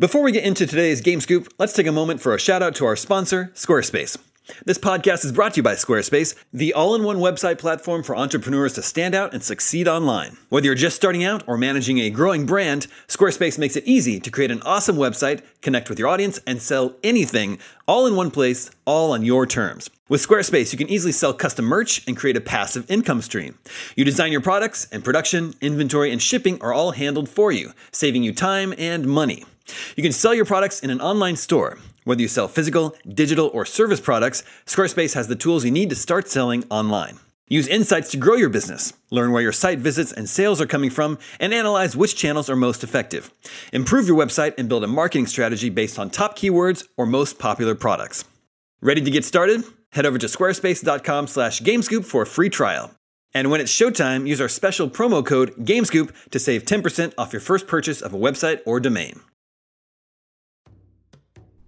Before we get into today's Game Scoop, let's take a moment for a shout out to our sponsor, Squarespace. This podcast is brought to you by Squarespace, the all in one website platform for entrepreneurs to stand out and succeed online. Whether you're just starting out or managing a growing brand, Squarespace makes it easy to create an awesome website, connect with your audience, and sell anything all in one place, all on your terms. With Squarespace, you can easily sell custom merch and create a passive income stream. You design your products, and production, inventory, and shipping are all handled for you, saving you time and money. You can sell your products in an online store. Whether you sell physical, digital, or service products, Squarespace has the tools you need to start selling online. Use insights to grow your business, learn where your site visits and sales are coming from, and analyze which channels are most effective. Improve your website and build a marketing strategy based on top keywords or most popular products. Ready to get started? Head over to squarespace.com slash gamescoop for a free trial. And when it's showtime, use our special promo code GAMESCOOP to save 10% off your first purchase of a website or domain.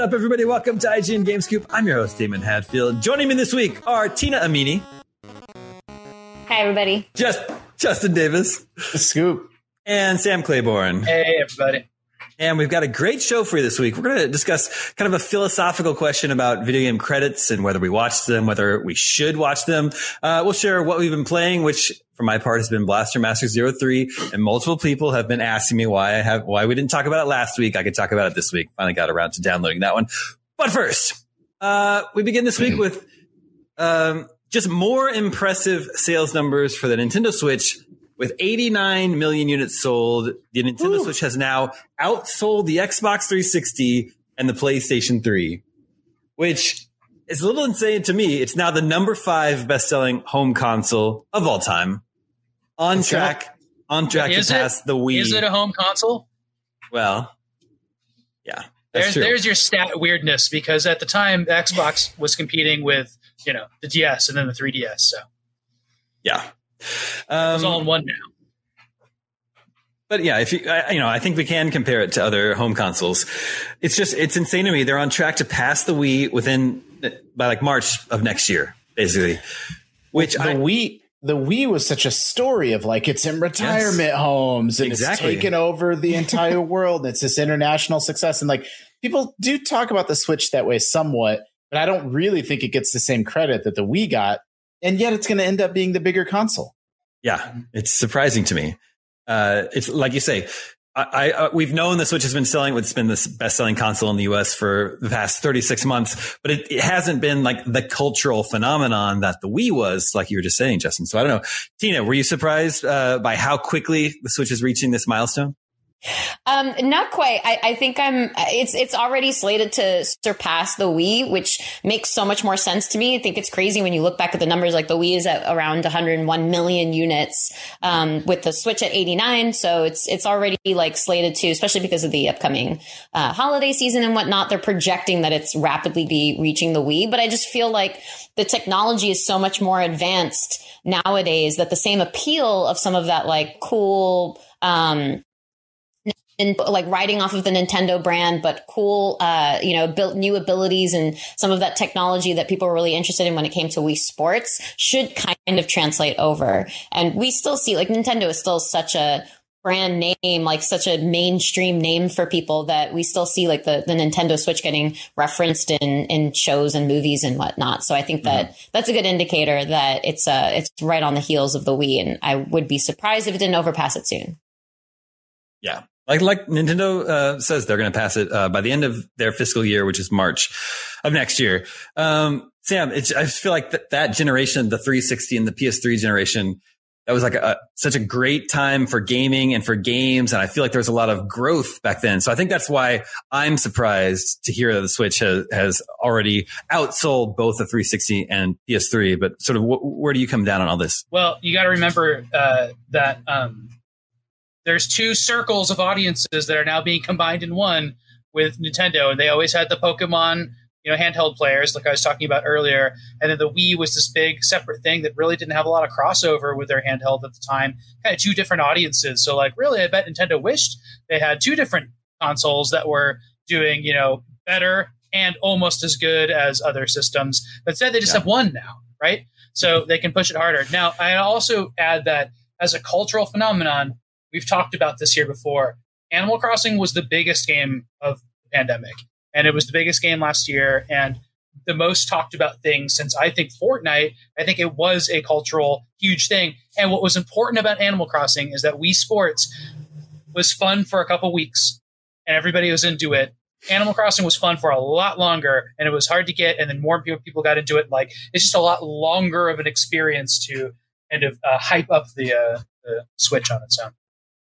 Up, everybody? Welcome to IGN Game Scoop. I'm your host, Daemon Hatfield. Joining me this week are Tina Amini, Hi, everybody. just Justin Davis, The Scoop. and Sam Claiborn. Hey, everybody. And we've got a great show for you this week. We're going to discuss kind of a philosophical question about video game credits and whether we watch them, whether we should watch them. Uh, we'll share what we've been playing, which for my part has been Blaster Master Zero Three, and multiple people have been asking me why I have why we didn't talk about it last week. I could talk about it this week. Finally got around to downloading that one. But first, uh, we begin this week with um, just more impressive sales numbers for the Nintendo Switch. With 89 million units sold, the Nintendo Switch has now outsold the Xbox 360 and the PlayStation 3, which is a little insane to me. It's now the number five best-selling home console of all time, on track, on track Is to it? pass the Wii. Is it a home console? well, yeah, There's true. there's your stat weirdness because at the time Xbox was competing with you know the DS and then the 3DS, so yeah. it's all Um, in one now. But yeah, if you, I, you know, I think we can compare it to other home consoles. It's just, it's insane to me. They're on track to pass the Wii within, by like March of next year, basically. Which the I, Wii the Wii was such a story of like it's in retirement homes and Exactly. it's taken over the entire world. It's this international success. And like people do talk about the Switch that way somewhat, but I don't really think it gets the same credit that the Wii got. And yet it's going to end up being the bigger console. yeah, it's surprising to me. Uh, it's like you say, I, I uh, we've known the Switch has been selling. It's been the best selling console in the U.S. for the past 36 months, but it, it hasn't been like the cultural phenomenon that the Wii was, like you were just saying, Justin. So I don't know, Tina, were you surprised uh, by how quickly the Switch is reaching this milestone? Um, not quite. I, I think I'm. It's it's already slated to surpass the Wii, which makes so much more sense to me. I think it's crazy when you look back at the numbers. Like the Wii is at around 101 million units, um, with the Switch at 89. So it's it's already like slated to, especially because of the upcoming uh, holiday season and whatnot. They're projecting that it's rapidly be reaching the Wii. But I just feel like the technology is so much more advanced nowadays that the same appeal of some of that like cool. Um, and like riding off of the Nintendo brand, but cool, uh, you know, built new abilities and some of that technology that people were really interested in when it came to Wii Sports should kind of translate over. And we still see like Nintendo is still such a brand name, like such a mainstream name for people that we still see like the, the Nintendo Switch getting referenced in, in shows and movies and whatnot. So I think that mm-hmm. that's a good indicator that it's uh it's right on the heels of the Wii, and I would be surprised if it didn't overpass it soon. Yeah. Like, like Nintendo uh, says, they're going to pass it uh, by the end of their fiscal year, which is March of next year. Um, Sam, I feel like th- that generation, the 360 and the PS3 generation, that was like a, such a great time for gaming and for games. And I feel like there was a lot of growth back then. So I think that's why I'm surprised to hear that the Switch has, has already outsold both the 360 and PS3. But sort of wh- where do you come down on all this? Well, you got to remember uh, that um, there's two circles of audiences that are now being combined in one with Nintendo. And they always had the Pokemon you know, handheld players, like I was talking about earlier. And then the Wii was this big separate thing that really didn't have a lot of crossover with their handheld at the time. Kind of two different audiences. So, like, really, I bet Nintendo wished they had two different consoles that were doing, you know, better and almost as good as other systems. But instead, they just yeah. have one now, right? So they can push it harder. Now, I also add that as a cultural phenomenon, we've talked about this here before. Animal Crossing was the biggest game of the pandemic and it was the biggest game last year and the most talked about thing since I think Fortnite. I think it was a cultural huge thing. And what was important about Animal Crossing is that Wii Sports was fun for a couple weeks and everybody was into it. Animal Crossing was fun for a lot longer and it was hard to get. And then more people got into it. Like it's just a lot longer of an experience to kind of uh, hype up the, uh, the Switch on its own.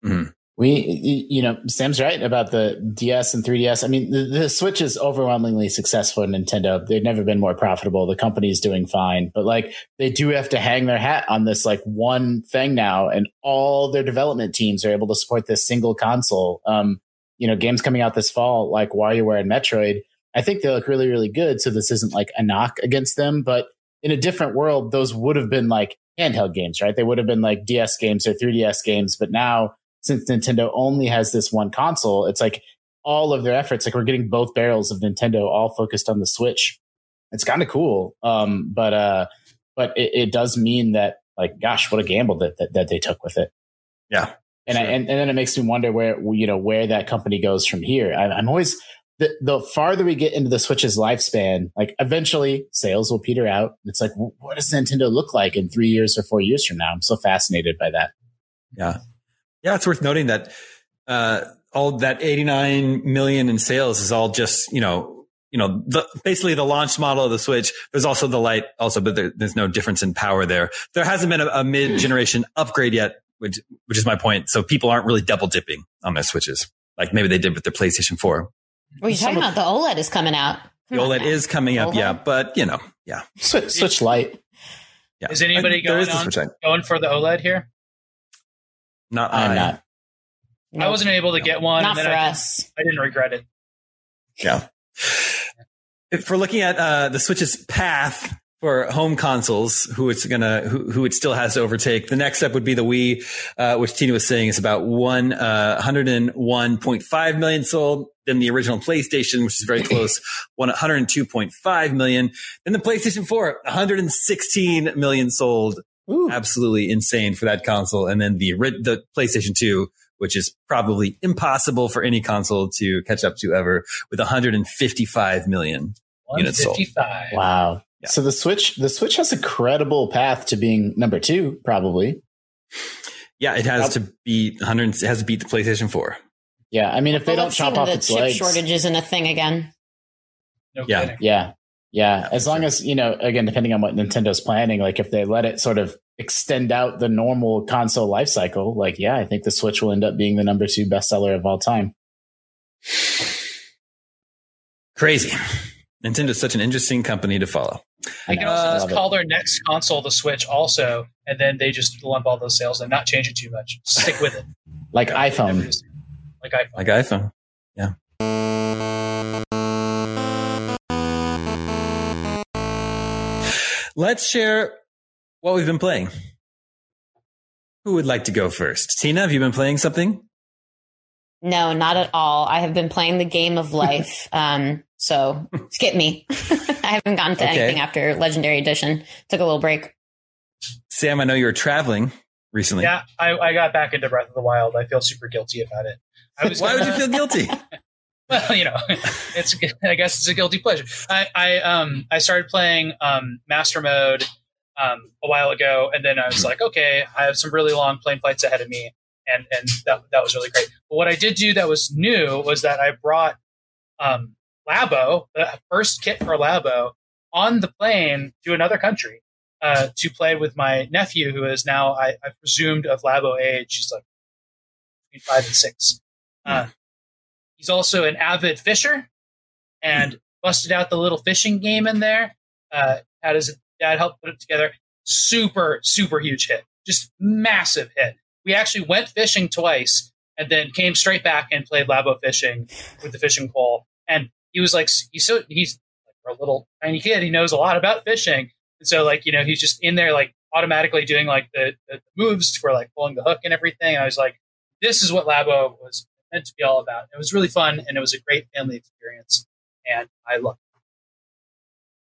Mm-hmm. We, you know, Sam's right about the DS and 3DS. I mean, the, the, Switch is overwhelmingly successful in Nintendo. They've never been more profitable. The company's doing fine, but like they do have to hang their hat on this like one thing now, and all their development teams are able to support this single console. Um, you know, games coming out this fall like WarioWare and Metroid. I think they look really, really good. So this isn't like a knock against them, but in a different world, those would have been like handheld games, right? They would have been like DS games or 3DS games, but now since Nintendo only has this one console, it's like all of their efforts, like we're getting both barrels of Nintendo all focused on the Switch. It's kind of cool. Um, but, uh, but it, it, does mean that like, gosh, what a gamble that, that, that they took with it. Yeah. And, sure. I, and, and then it makes me wonder where, you know, where that company goes from here. I, I'm always, the, the farther we get into the Switch's lifespan, like eventually sales will peter out. It's like, what does Nintendo look like in three years or four years from now? I'm so fascinated by that. Yeah. Yeah, it's worth noting that uh, all that 89 million in sales is all just you know you know the, basically the launch model of the Switch. There's also the Lite also, but there, there's no difference in power there. There hasn't been a, a mid generation upgrade yet, which which is my point. So people aren't really double dipping on their Switches like maybe they did with their PlayStation 4. What are you talking about? The OLED is coming out. Come the OLED now. is coming up, OLED? yeah, but you know, yeah. Switch, Switch Lite. Yeah. Is anybody I, going on, going for the OLED here? Not I'm I. not. I wasn't able to get one. Not for I, us. I didn't regret it. Yeah. If we're looking at uh, the Switch's path for home consoles, who it's gonna, who, who it still has to overtake, the next step would be the Wii, uh, which Tina was saying is about one uh, 101.5 million sold. Then the original PlayStation, which is very close, 102.5 million. Then the PlayStation 4, 116 million sold. Ooh. absolutely insane for that console. And then the the PlayStation 2, which is probably impossible for any console to catch up to ever, with 155 million units sold. Wow. Yeah. So the Switch, the Switch has a credible path to being number two, probably. Yeah, it has to beat 100. It has to beat the PlayStation 4. Yeah, I mean, if well, they don't chop off the its chip legs, shortage isn't a thing again. No yeah, kidding. yeah. Yeah, as long as you know, again, depending on what Nintendo's planning, like if they let it sort of extend out the normal console life cycle, like yeah, I think the Switch will end up being the number two bestseller of all time. Crazy. Nintendo's such an interesting company to follow. They can also just call it. their next console the Switch, also, and then they just lump all those sales and not change it too much. Stick with it, like iPhone, like iPhone, like iPhone. Yeah. Let's share what we've been playing. Who would like to go first? Tina, have you been playing something? No, not at all. I have been playing the game of life. um, so skip me. I haven't gotten to okay. anything after Legendary Edition. Took a little break. Sam, I know you were traveling recently. Yeah, I, I got back into Breath of the Wild. I feel super guilty about it. I was Why would you feel guilty? Well, you know, it's I guess it's a guilty pleasure. I, I um I started playing um Master Mode um a while ago, and then I was like, okay, I have some really long plane flights ahead of me, and and that that was really great. But what I did do that was new was that I brought um Labo, the first kit for Labo, on the plane to another country uh, to play with my nephew, who is now, I, I presumed, of Labo age. He's like between five and six. Uh, he's also an avid fisher and busted out the little fishing game in there. Uh, had his dad help put it together. Super, super huge hit. Just massive hit. We actually went fishing twice and then came straight back and played Labo fishing with the fishing pole. And he was like, he's so, he's like a little tiny kid. He knows a lot about fishing. And so like, you know, he's just in there like automatically doing like the, the moves for like pulling the hook and everything. And I was like, this is what Labo was meant to be all about. It was really fun and it was a great family experience. And I loved it.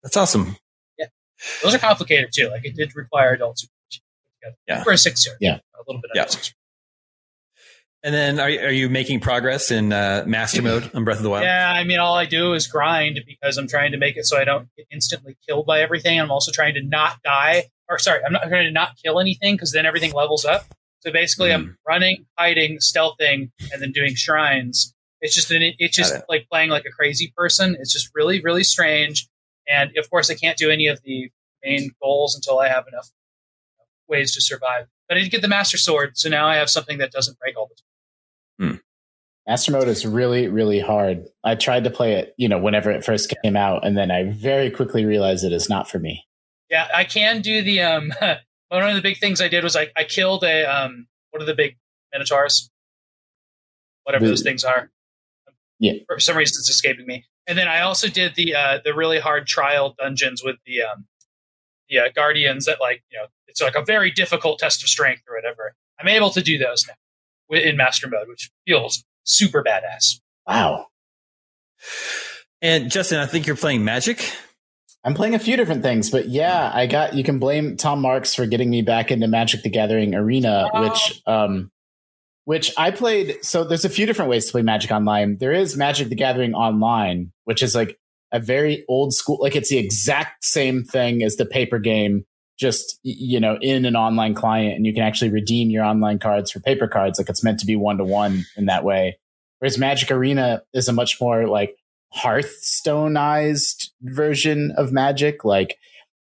That's awesome. Yeah. Those are complicated too. Like it did require adult supervision. Yeah. For a six year. Yeah. A little bit yeah. six and then, are, are you making progress in uh, master mode on Breath of the Wild? Yeah, I mean, all I do is grind because I'm trying to make it so I don't get instantly killed by everything. I'm also trying to not die, or sorry, I'm not trying to not kill anything because then everything levels up. So basically, mm. I'm running, hiding, stealthing, and then doing shrines. It's just an, it's just it. like playing like a crazy person. It's just really, really strange. And of course, I can't do any of the main goals until I have enough ways to survive. But I did get the Master Sword, so now I have something that doesn't break all the time. Hmm. Master mode is really, really hard. I tried to play it, you know, whenever it first came out, and then I very quickly realized it is not for me. Yeah, I can do the um one of the big things I did was I, I killed a um what are the big minotaurs? Whatever the, those things are. Yeah. For some reason it's escaping me. And then I also did the uh the really hard trial dungeons with the um the uh, guardians that like, you know, it's like a very difficult test of strength or whatever. I'm able to do those now in master mode, which feels super badass. Wow. And Justin, I think you're playing Magic. I'm playing a few different things, but yeah, I got you can blame Tom Marks for getting me back into Magic the Gathering Arena, oh. which um which I played so there's a few different ways to play Magic online. There is Magic the Gathering online, which is like a very old school like it's the exact same thing as the paper game just you know in an online client and you can actually redeem your online cards for paper cards like it's meant to be one to one in that way whereas magic arena is a much more like hearthstoneized version of magic like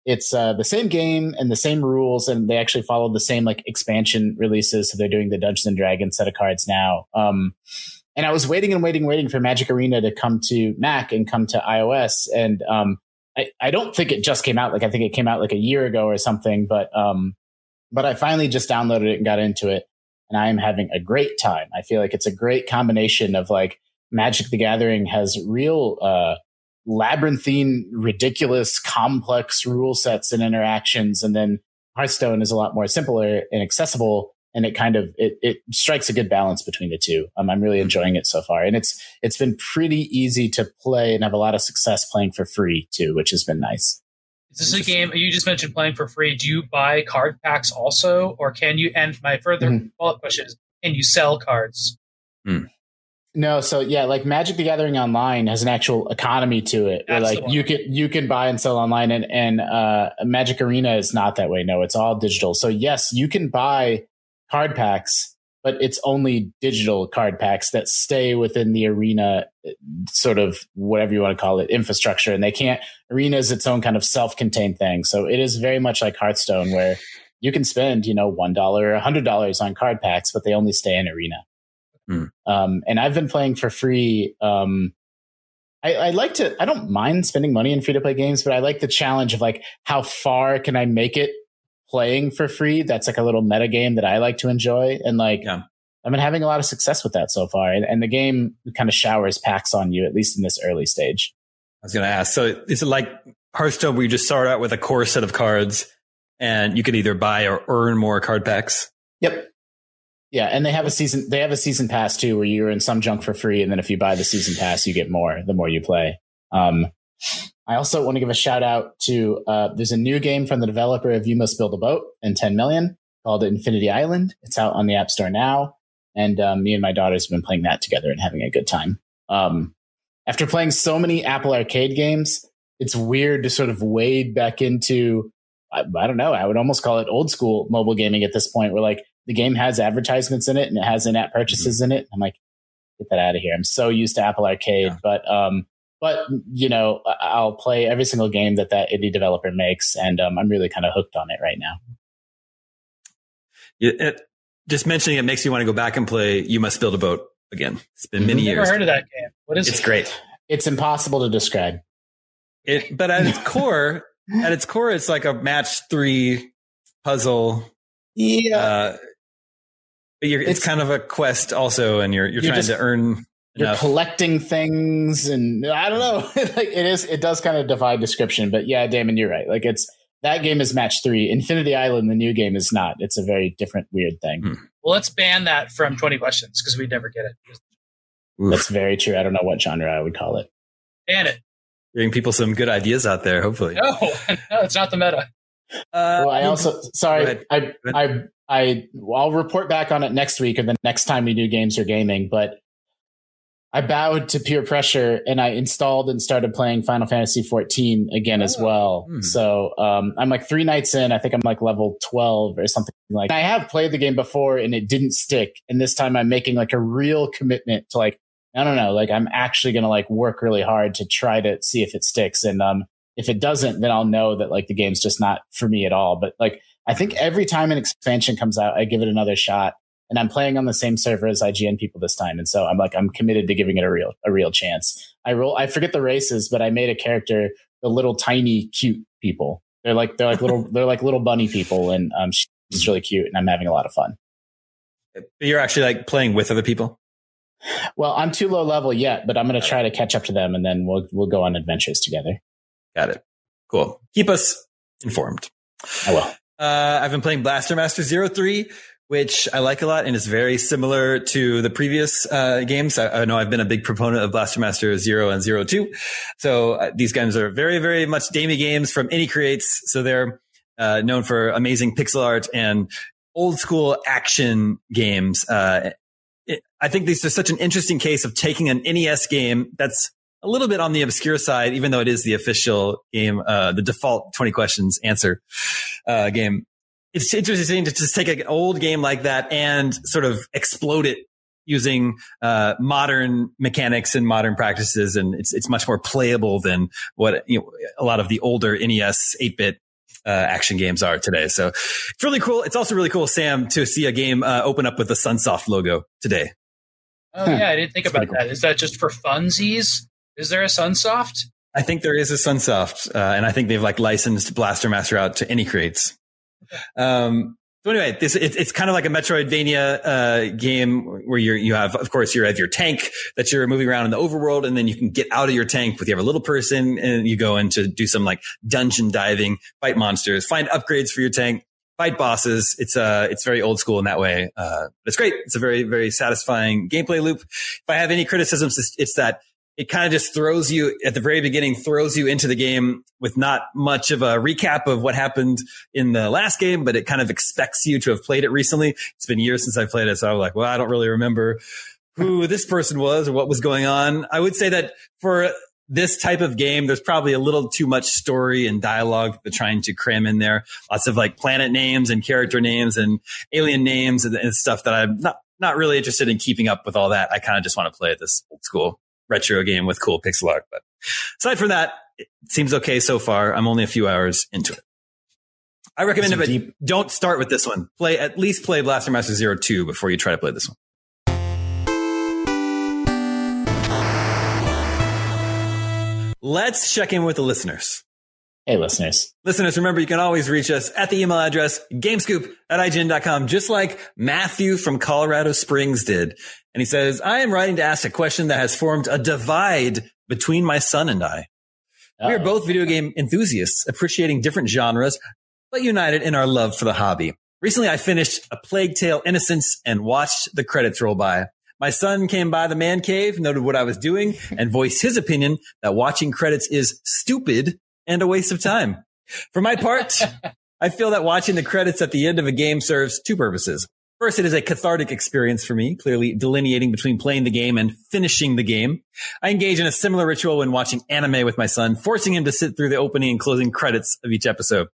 it's uh, the same game and the same rules and they actually follow the same like expansion releases so they're doing the dungeons and dragons set of cards now um, and i was waiting and waiting waiting for magic arena to come to mac and come to ios and um, I, I don't think it just came out. Like I think it came out like a year ago or something. But um, but I finally just downloaded it and got into it, and I am having a great time. I feel like it's a great combination of like Magic the Gathering has real uh, labyrinthine, ridiculous, complex rule sets and interactions, and then Hearthstone is a lot more simpler and accessible and it kind of it, it strikes a good balance between the two. Um, I'm really enjoying it so far, and it's it's been pretty easy to play and have a lot of success playing for free too, which has been nice. Is this a game you just mentioned playing for free? Do you buy card packs also, or can you? And my further mm-hmm. follow up question is: Can you sell cards? Mm. No, so yeah, like Magic the Gathering online has an actual economy to it. Where like you can you can buy and sell online, and and uh, Magic Arena is not that way. No, it's all digital. So yes, you can buy card packs, but it's only digital card packs that stay within the arena sort of whatever you want to call it infrastructure and they can't arena is its own kind of self-contained thing so it is very much like hearthstone where you can spend you know one dollar or a hundred dollars on card packs but they only stay in arena mm. um, and i've been playing for free um, I, I, like to i don't mind spending money in free to play games but i like the challenge of like how far can i make it playing for free. That's like a little meta game that I like to enjoy. And like, yeah. I've been having a lot of success with that so far. And, and the game kind of showers packs on you, at least in this early stage. I was going to ask. So is it like Hearthstone where you just start out with a core set of cards and you could either buy or earn more card packs? Yep. Yeah, and they have a season. They have a season pass too, where you're in some junk for free, and then if you buy the season pass, you get more. The more you play. Um, I also want to give a shout out to uh, there's a new game from the developer of You Must Build a Boat and 10 Million. called Infinity Island. It's out on the App Store now, and um, me and my daughters have been playing that together and having a good time. Um, after playing so many Apple Arcade games, it's weird to sort of wade back into. I, I don't know. I would almost call it old school mobile gaming at this point, where like the game has advertisements in it and it has in-app purchases mm-hmm. in it. I'm like, get that out of here. I'm so used to Apple Arcade, yeah. but um, but you know, I'll play every single game that that indie developer makes, and um, I'm really kind of hooked on it right now. Yeah, it, just mentioning it makes me want to go back and play. You must build a boat again. It's been many years. Never heard of that game. What is it's it? great. It's impossible to describe. It, but at its core, at its core, it's like a match three puzzle. Yeah. Uh, it's, it's, kind of a quest also, and you're you're, you're trying just, to earn. You're enough. collecting things, and I don't know. like it is, it does kind of divide description, but yeah, Daemon, you're right. Like it's that game is match three. Infinity Island, the new game, is not. It's a very different, weird thing. Hmm. Well, let's ban that from 20 questions because we'd never get it. Oof. That's very true. I don't know what genre I would call it. Ban it. Giving people some good ideas out there, hopefully. No, no, it's not the meta. Uh, well, I also sorry, I I I I'll report back on it next week or the next time we do games or gaming. But I bowed to peer pressure and I installed and started playing Final Fantasy 14 again oh, as well. Hmm. So um, I'm like three nights in. I think I'm like level 12 or something like. I have played the game before and it didn't stick. And this time I'm making like a real commitment to like I don't know, like I'm actually gonna like work really hard to try to see if it sticks. And um, if it doesn't, then I'll know that like the game's just not for me at all. But like I think every time an expansion comes out, I give it another shot. And I'm playing on the same server as IGN people this time. And so I'm like, I'm committed to giving it a real, a real chance. I roll, I forget the races, but I made a character, the little tiny cute people. They're like, they're like little, they're like little bunny people. And um, she's really cute and I'm having a lot of fun. But You're actually like playing with other people? Well, I'm too low level yet, but I'm going to try to catch up to them and then we'll, we'll go on adventures together. Got it. Cool. Keep us informed. I will. Uh, I've been playing Blaster Master Zero Three, which I like a lot, and it's very similar to the previous uh, games. I, I, know I've been a big proponent of Blaster Master Zero and Zero Two, so uh, these games are very, very much Damie games from Inti Creates. So they're uh, known for amazing pixel art and old school action games. Uh, it, I think this is such an interesting case of taking an NES game that's a little bit on the obscure side, even though it is the official game, uh, the default 20 questions answer, uh, game. It's interesting to just take an old game like that and sort of explode it using, uh, modern mechanics and modern practices. And it's, it's much more playable than what, you know, a lot of the older NES 8-bit uh, action games are today. So it's really cool. It's also really cool, Sam, to see a game uh, open up with the Sunsoft logo today. Oh yeah, I didn't think about that. Is that just for funsies? Is there a Sunsoft? I think there is a Sunsoft, uh, and I think they've like licensed Blaster Master out to Inti Creates. Um, so anyway, this it, it's kind of like a Metroidvania uh, game where you you have, of course, you have your tank that you're moving around in the overworld, and then you can get out of your tank with you have a little person, and you go in to do some like dungeon diving, fight monsters, find upgrades for your tank, fight bosses. It's uh it's very old school in that way. Uh, it's great. It's a very very satisfying gameplay loop. If I have any criticisms, it's, it's that it kind of just throws you at the very beginning, throws you into the game with not much of a recap of what happened in the last game, but it kind of expects you to have played it recently. It's been years since I played it. So I was like, well, I don't really remember who this person was or what was going on. I would say that for this type of game, there's probably a little too much story and dialogue trying to cram in there. Lots of like planet names and character names and alien names and, and stuff that I'm not, not really interested in keeping up with all that. I kind of just want to play this old school retro game with cool pixel art. But aside from that, it seems okay so far. I'm only a few hours into it. I recommend it, but deep- don't start with this one. Play at least play Blaster Master Zero Two before you try to play this one. Let's check in with the listeners. Hey, listeners. Listeners, remember you can always reach us at the email address gamescoop at IGN.com, just like Matthew from Colorado Springs did. And he says, I am writing to ask a question that has formed a divide between my son and I. Uh-oh. We are both video game enthusiasts, appreciating different genres, but united in our love for the hobby. Recently, I finished A Plague Tale Innocence and watched the credits roll by. My son came by the man cave, noted what I was doing, and voiced his opinion that watching credits is stupid and a waste of time. For my part, I feel that watching the credits at the end of a game serves two purposes. First, it is a cathartic experience for me, clearly delineating between playing the game and finishing the game. I engage in a similar ritual when watching anime with my son, forcing him to sit through the opening and closing credits of each episode.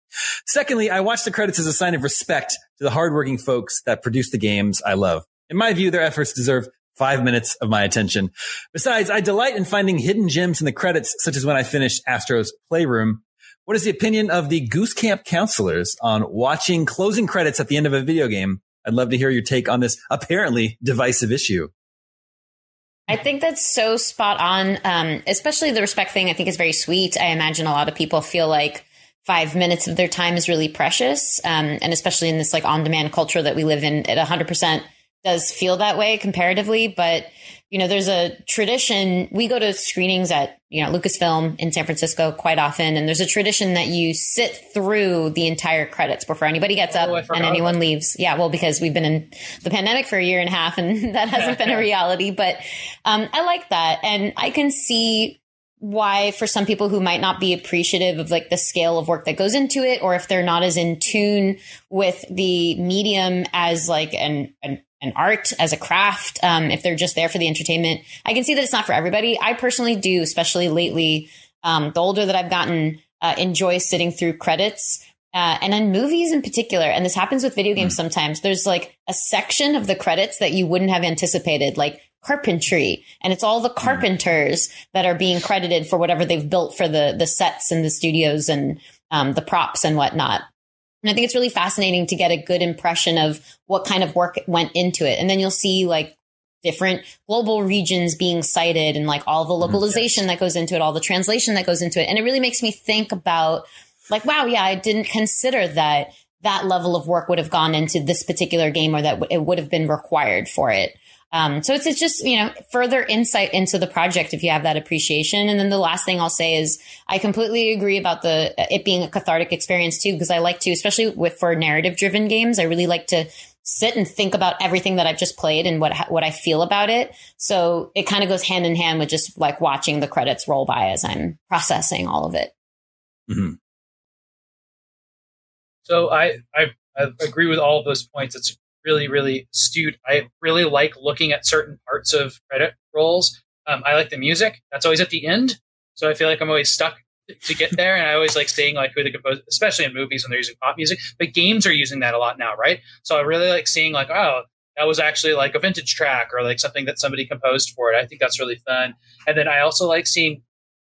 Secondly, I watch the credits as a sign of respect to the hardworking folks that produce the games I love. In my view, their efforts deserve five minutes of my attention. Besides, I delight in finding hidden gems in the credits, such as when I finished Astro's Playroom. What is the opinion of the Goose Camp counselors on watching closing credits at the end of a video game I'd love to hear your take on this apparently divisive issue. I think that's so spot on, um, especially the respect thing. I think is very sweet. I imagine a lot of people feel like five minutes of their time is really precious, um, and especially in this like on-demand culture that we live in, it 100% does feel that way comparatively. But you know, there's a tradition. We go to screenings at, you know, Lucasfilm in San Francisco quite often. And there's a tradition that you sit through the entire credits before anybody gets up oh, and anyone leaves. Yeah. Well, because we've been in the pandemic for a year and a half and that hasn't been a reality, but, um, I like that. And I can see why for some people who might not be appreciative of like the scale of work that goes into it or if they're not as in tune with the medium as like an, an an art as a craft um, if they're just there for the entertainment i can see that it's not for everybody i personally do especially lately um, the older that i've gotten uh, enjoy sitting through credits uh, and in movies in particular and this happens with video games mm. sometimes there's like a section of the credits that you wouldn't have anticipated like carpentry and it's all the mm. carpenters mm. that are being credited for whatever they've built for the the sets and the studios and um, the props and whatnot and I think it's really fascinating to get a good impression of what kind of work went into it. And then you'll see like different global regions being cited and like all the mm-hmm. localization that goes into it, all the translation that goes into it. And it really makes me think about like, wow, yeah, I didn't consider that that level of work would have gone into this particular game or that it would have been required for it. Um, so it's, it's just, you know, further insight into the project if you have that appreciation. And then the last thing I'll say is I completely agree about the, it being a cathartic experience too, because I like to, especially with for narrative driven games, I really like to sit and think about everything that I've just played and what, what I feel about it. So it kind of goes hand in hand with just like watching the credits roll by as I'm processing all of it. Mm-hmm. So I, I, I agree with all of those points. It's really, really astute. I really like looking at certain parts of credit rolls. Um, I like the music. That's always at the end. So I feel like I'm always stuck to get there. And I always like seeing like who the composer, especially in movies when they're using pop music, but games are using that a lot now, right? So I really like seeing like, oh, that was actually like a vintage track or like something that somebody composed for it. I think that's really fun. And then I also like seeing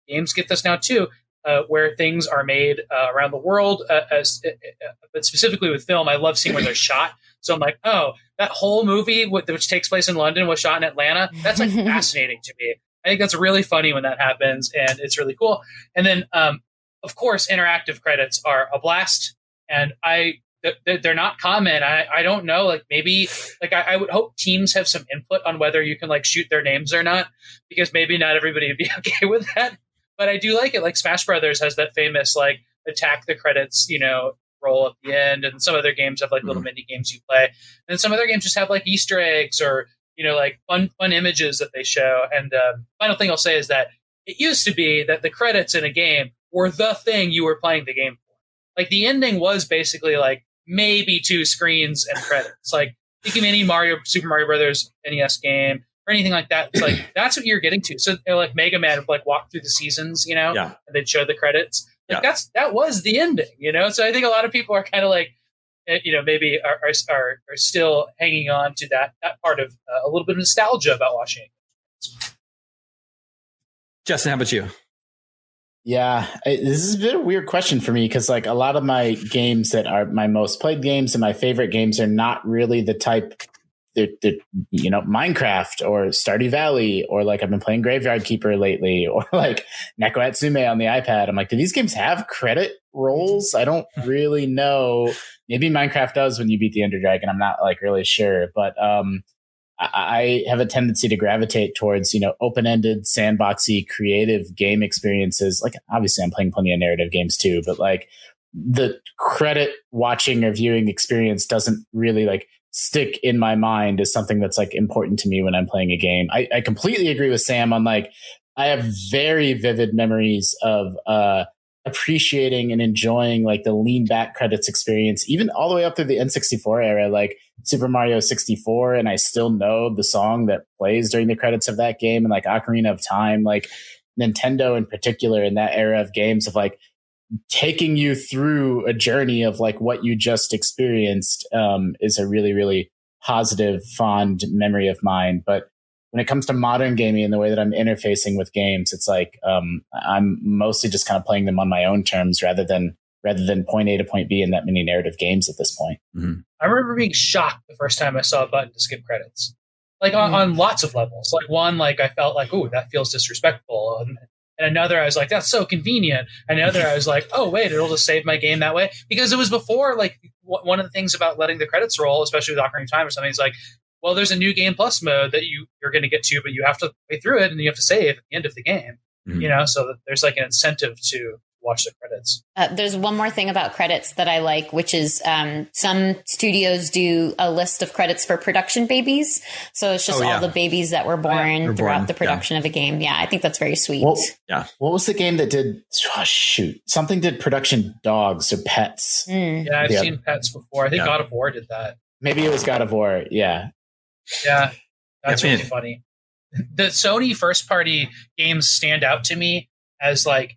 games get this now too, uh, where things are made uh, around the world. Uh, as, uh, uh, but specifically with film, I love seeing where they're shot. So I'm like, oh, that whole movie, which takes place in London, was shot in Atlanta. That's like fascinating to me. I think that's really funny when that happens, and it's really cool. And then, um, of course, interactive credits are a blast, and I they're not common. I, I don't know. Like maybe like I, I, would hope teams have some input on whether you can like shoot their names or not, because maybe not everybody would be okay with that. But I do like it. Like Smash Brothers has that famous like attack the credits, you know, roll at the end, and some other games have like little mm-hmm. mini games you play, and some other games just have like Easter eggs or you know like fun fun images that they show. And um, final thing I'll say is that it used to be that the credits in a game were the thing you were playing the game for. Like the ending was basically like maybe two screens and credits. like think of any Mario Super Mario Brothers NES game or anything like that. It's like that's what you're getting to. So like Mega Man would like walk through the seasons, you know, yeah. and they'd show the credits. Like yeah. that's that was the ending, you know. So I think a lot of people are kind of like, eh, you know, maybe are are, are, are still hanging on to that that part of uh, a little bit of nostalgia about watching. Justin, how about you? Yeah, I, this is a bit of a weird question for me because like a lot of my games that are my most played games and my favorite games are not really the type they're, they're, you know Minecraft or Stardew Valley or like I've been playing Graveyard Keeper lately or like Neko Atsume on the iPad. I'm like, do these games have credit rolls? I don't really know. Maybe Minecraft does when you beat the Ender Dragon. I'm not like really sure, but um, I, I have a tendency to gravitate towards you know open ended, sandboxy, creative game experiences. Like obviously, I'm playing plenty of narrative games too, but like the credit watching or viewing experience doesn't really like stick in my mind as something that's like important to me when I'm playing a game. I, I completely agree with Sam on like I have very vivid memories of uh appreciating and enjoying like the lean back credits experience, even all the way up through the N64 era, like Super Mario 64. And I still know the song that plays during the credits of that game and like Ocarina of Time, like Nintendo in particular in that era of games of like taking you through a journey of like what you just experienced um, is a really, really positive, fond memory of mine. But when it comes to modern gaming and the way that I'm interfacing with games, it's like um, I'm mostly just kind of playing them on my own terms rather than rather than point A to point B in that many narrative games at this point. Mm-hmm. I remember being shocked the first time I saw a button to skip credits, like on, mm-hmm. on lots of levels. Like one, like I felt like, oh, that feels disrespectful, and, and another, I was like, that's so convenient. And another, I was like, oh wait, it'll just save my game that way because it was before. Like w- one of the things about letting the credits roll, especially with Ocarina of Time or something, is like well, there's a new game plus mode that you you're going to get to, but you have to play through it and you have to save at the end of the game. Mm-hmm. You know, so there's like an incentive to watch the credits. Uh, there's one more thing about credits that I like, which is um, some studios do a list of credits for production babies. So it's just oh, yeah. all the babies that were born oh, yeah. throughout born. the production yeah. of a game. Yeah, I think that's very sweet. Well, yeah. What was the game that did? Oh, shoot, something did production dogs or pets. Mm. Yeah, I've seen pets before. I think God of War did that. Maybe it was God of War. Yeah, yeah, that's really funny. The Sony first party games stand out to me as like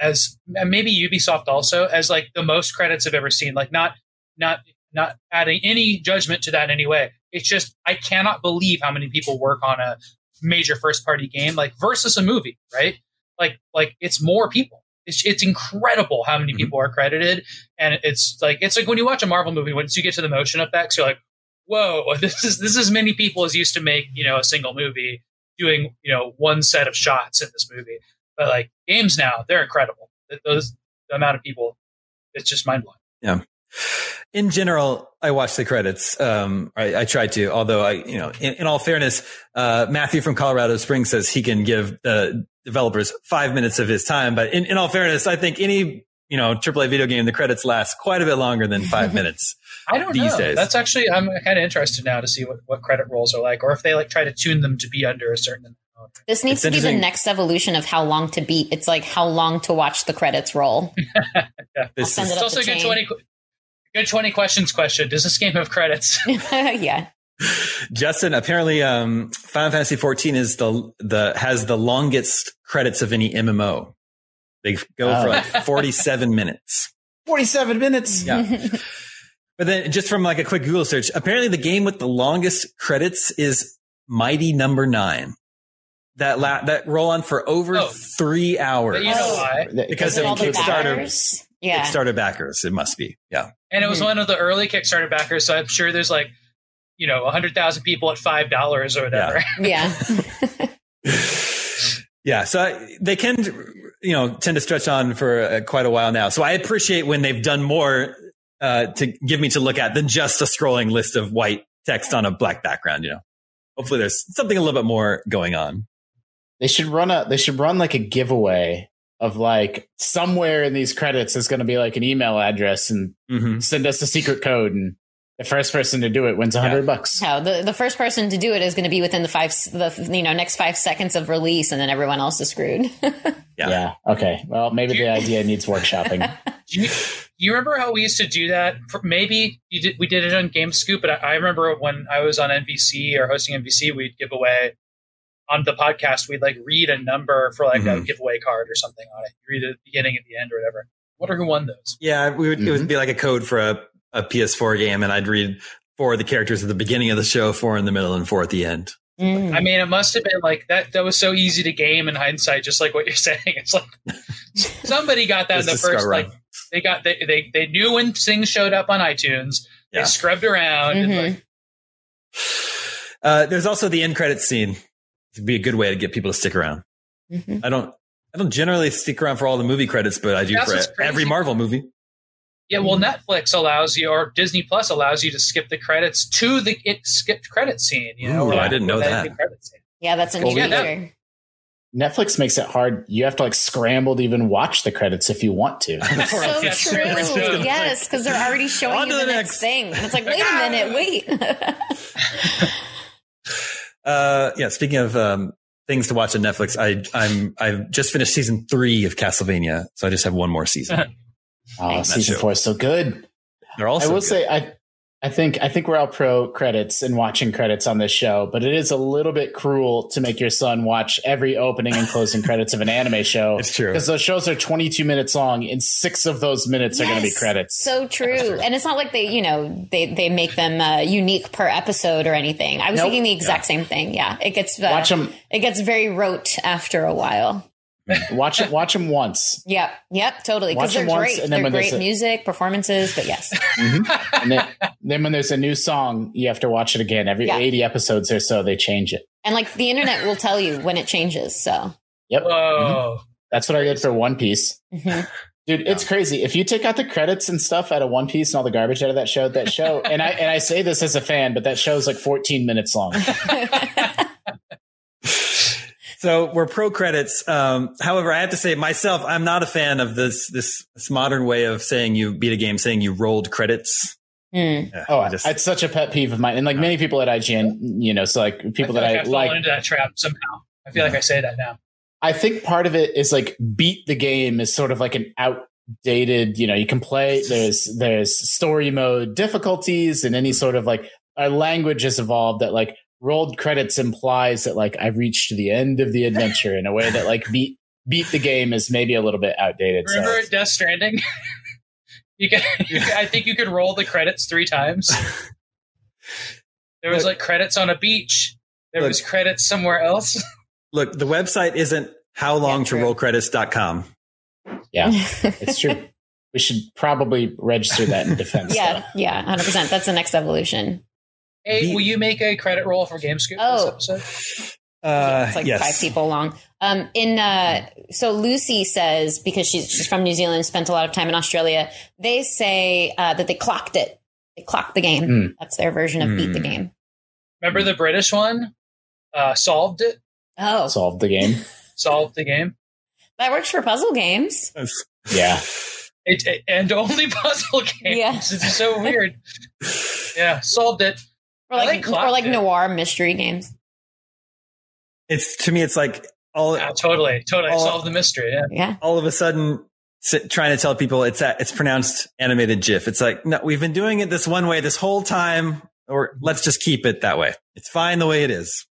as maybe Ubisoft also as like the most credits I've ever seen. Like not not not adding any judgment to that in any way. It's just I cannot believe how many people work on a major first party game like versus a movie, right? Like like it's more people. It's, it's incredible how many mm-hmm. people are credited, and it's like it's like when you watch a Marvel movie. Once you get to the motion effects, you're like, whoa, this is this is as many people as used to make you know a single movie doing you know one set of shots in this movie. But like games now, they're incredible. Those the amount of people, it's just mind blowing. Yeah. In general, I watch the credits. Um, I, I try to, although I, you know, in, in all fairness, uh, Matthew from Colorado Springs says he can give uh, developers five minutes of his time. But in, in all fairness, I think any you know, AAA video game, the credits last quite a bit longer than five minutes. I don't these know. Days. That's actually I'm kind of interested now to see what, what credit rolls are like, or if they like try to tune them to be under a certain. This needs it's to be the next evolution of how long to beat. It's like how long to watch the credits roll. yeah. This is, it it's also a good twenty, good twenty questions question. Does this game have credits? yeah. Justin, apparently, um, Final Fantasy 14 is the the has the longest credits of any MMO. They go for like 47 minutes. 47 minutes. Yeah. but then just from like a quick Google search, apparently the game with the longest credits is Mighty Number no. Nine. That la- that roll on for over oh. three hours. But you know why? Because of Kickstarter. Yeah. Kickstarter backers. It must be. Yeah. And it was mm-hmm. one of the early Kickstarter backers. So I'm sure there's like, you know, 100,000 people at $5 or whatever. Yeah. Yeah. yeah. So I, they can you know, tend to stretch on for uh, quite a while now. So I appreciate when they've done more uh, to give me to look at than just a scrolling list of white text on a black background. You know, hopefully there's something a little bit more going on. They should run a. They should run like a giveaway of like somewhere in these credits is going to be like an email address and mm-hmm. send us a secret code and the first person to do it wins a hundred yeah. bucks. No, the, the first person to do it is going to be within the five, the you know next five seconds of release, and then everyone else is screwed. yeah. yeah. Okay. Well, maybe the idea needs workshopping. do you, you, remember how we used to do that? maybe you did. We did it on Game Scoop, but I, I remember when I was on NVC or hosting NVC, we'd give away on the podcast. We'd like read a number for like mm-hmm. a giveaway card or something on it. You read it at the beginning at the end or whatever. I wonder who won those. Yeah, we would, mm-hmm. it would mm-hmm. be like a code for a a PS4 game and I'd read four of the characters at the beginning of the show, four in the middle, and four at the end. Mm. I mean, it must have been like that. That was so easy to game in hindsight, just like what you're saying. It's like somebody got that in the first. Like they got they, they they knew when things showed up on iTunes. Yeah. They scrubbed around. Mm-hmm. And like, uh, there's also the end credit scene. It'd be a good way to get people to stick around. Mm-hmm. I don't. I don't generally stick around for all the movie credits, but I do That's for every Marvel movie. Yeah, well, Netflix allows you, or Disney Plus allows you to skip the credits to the it skipped credit scene. You know, Ooh, I didn't know that. Yeah, that's a new feature. Netflix makes it hard. You have to like scramble to even watch the credits if you want to. so true. yes, because they're already showing you the, the next. next thing. And it's like, wait a minute, wait. Uh, yeah. Speaking of um, things to watch on Netflix, I I'm I've just finished season three of Castlevania, so I just have one more season. Oh, season show. four is so good. They're all I will good. say I I think I think we're all pro credits and watching credits on this show, but it is a little bit cruel to make your son watch every opening and closing credits of an anime show. It's true. Because those shows are 22 minutes long and six of those minutes are going to be credits. So true. And it's not like they, you know, they, they make them uh, unique per episode or anything. I was Nope. thinking the exact same thing. Yeah. It gets, uh, watch them it gets very rote after a while. Watch it watch them once. Yep. Yep. Totally. Watch Because they're them once, great. and then They're when there's great a- music, performances, but yes. And then, then when there's a new song, you have to watch it again. Every Yeah. 80 episodes or so they change it. And like the internet will tell you when it changes. So, Yep. Whoa. That's what I did for One Piece. Mhm. Dude, it's crazy. If you take out the credits and stuff out of One Piece and all the garbage out of that show, that show, and I and I say this as a fan, but that show's like 14 minutes long. So we're pro credits. Um, however, I have to say myself, I'm not a fan of this, this this modern way of saying you beat a game, saying you rolled credits. Hmm. Yeah, Oh, I just- it's such a pet peeve of mine, and like many people at IGN, you know, so like people feel that like I I've fallen like. into that trap somehow. I feel like I say that now. I think part of it is like beat the game is sort of like an outdated, you know, you can play there's there's story mode difficulties and any sort of like our language has evolved that like rolled credits implies that like I've reached the end of the adventure in a way that like beat beat the game is maybe a little bit outdated. So Remember Death Stranding? you could, I think you could roll the credits three times. There was like credits on a beach. There Look. was credits somewhere else. look, the website isn't how long Yeah, to true. roll credits.com. yeah, it's true. We should probably register that in defense. yeah. Yeah. 100%. That's the next evolution. Hey, Be- will you make a credit roll for GameScoop Oh. this episode? Uh, it's like yes. five people long. Um, in uh, so Lucy says because she's she's from New Zealand, spent a lot of time in Australia. They say uh, that they clocked it. They clocked the game. Hmm. That's their version of beat the Hmm. game. Remember the British one? Uh, solved it. Oh, Solved the game. Solved the game. that works for puzzle games. Yeah. It, it- and only puzzle games. Yeah. It's so weird. Yeah, solved it. Or I like, or like it. noir mystery games. It's to me, it's like all Yeah, totally, totally. Oh. solved the mystery. Yeah. Yeah. all of a sudden trying to tell people it's a, it's pronounced animated GIF. It's like no, we've been doing it this one way this whole time, or let's just keep it that way. It's fine the way it is.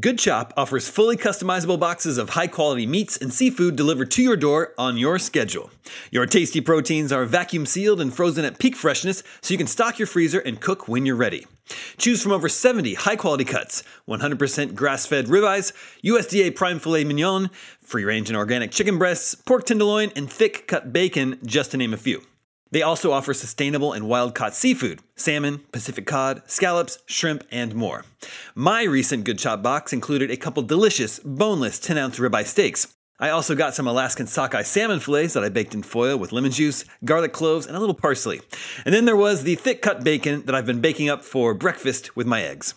Good Chop offers fully customizable boxes of high quality meats and seafood delivered to your door on your schedule. Your tasty proteins are vacuum sealed and frozen at peak freshness so you can stock your freezer and cook when you're ready. Choose from over 70 high quality cuts 100% grass fed ribeyes, USDA prime filet mignon, free range and organic chicken breasts, pork tenderloin, and thick cut bacon, just to name a few. They also offer sustainable and wild caught seafood salmon, Pacific cod, scallops, shrimp, and more. My recent Good Chop box included a couple delicious, boneless 10 ounce ribeye steaks. I also got some Alaskan sockeye salmon fillets that I baked in foil with lemon juice, garlic cloves, and a little parsley. And then there was the thick cut bacon that I've been baking up for breakfast with my eggs.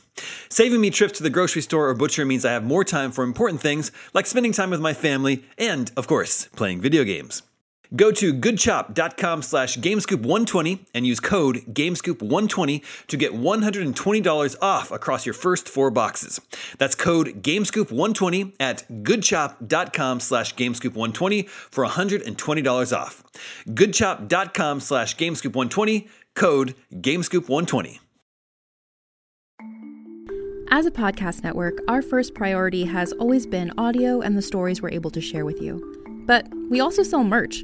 Saving me trips to the grocery store or butcher means I have more time for important things like spending time with my family and, of course, playing video games. Go to goodchop.com slash gamescoop120 and use code gamescoop120 to get $120 off across your first four boxes. That's code gamescoop120 at goodchop.com slash gamescoop120 for $120 off. goodchop.com slash gamescoop120, code gamescoop120. As a podcast network, our first priority has always been audio and the stories we're able to share with you. But we also sell merch,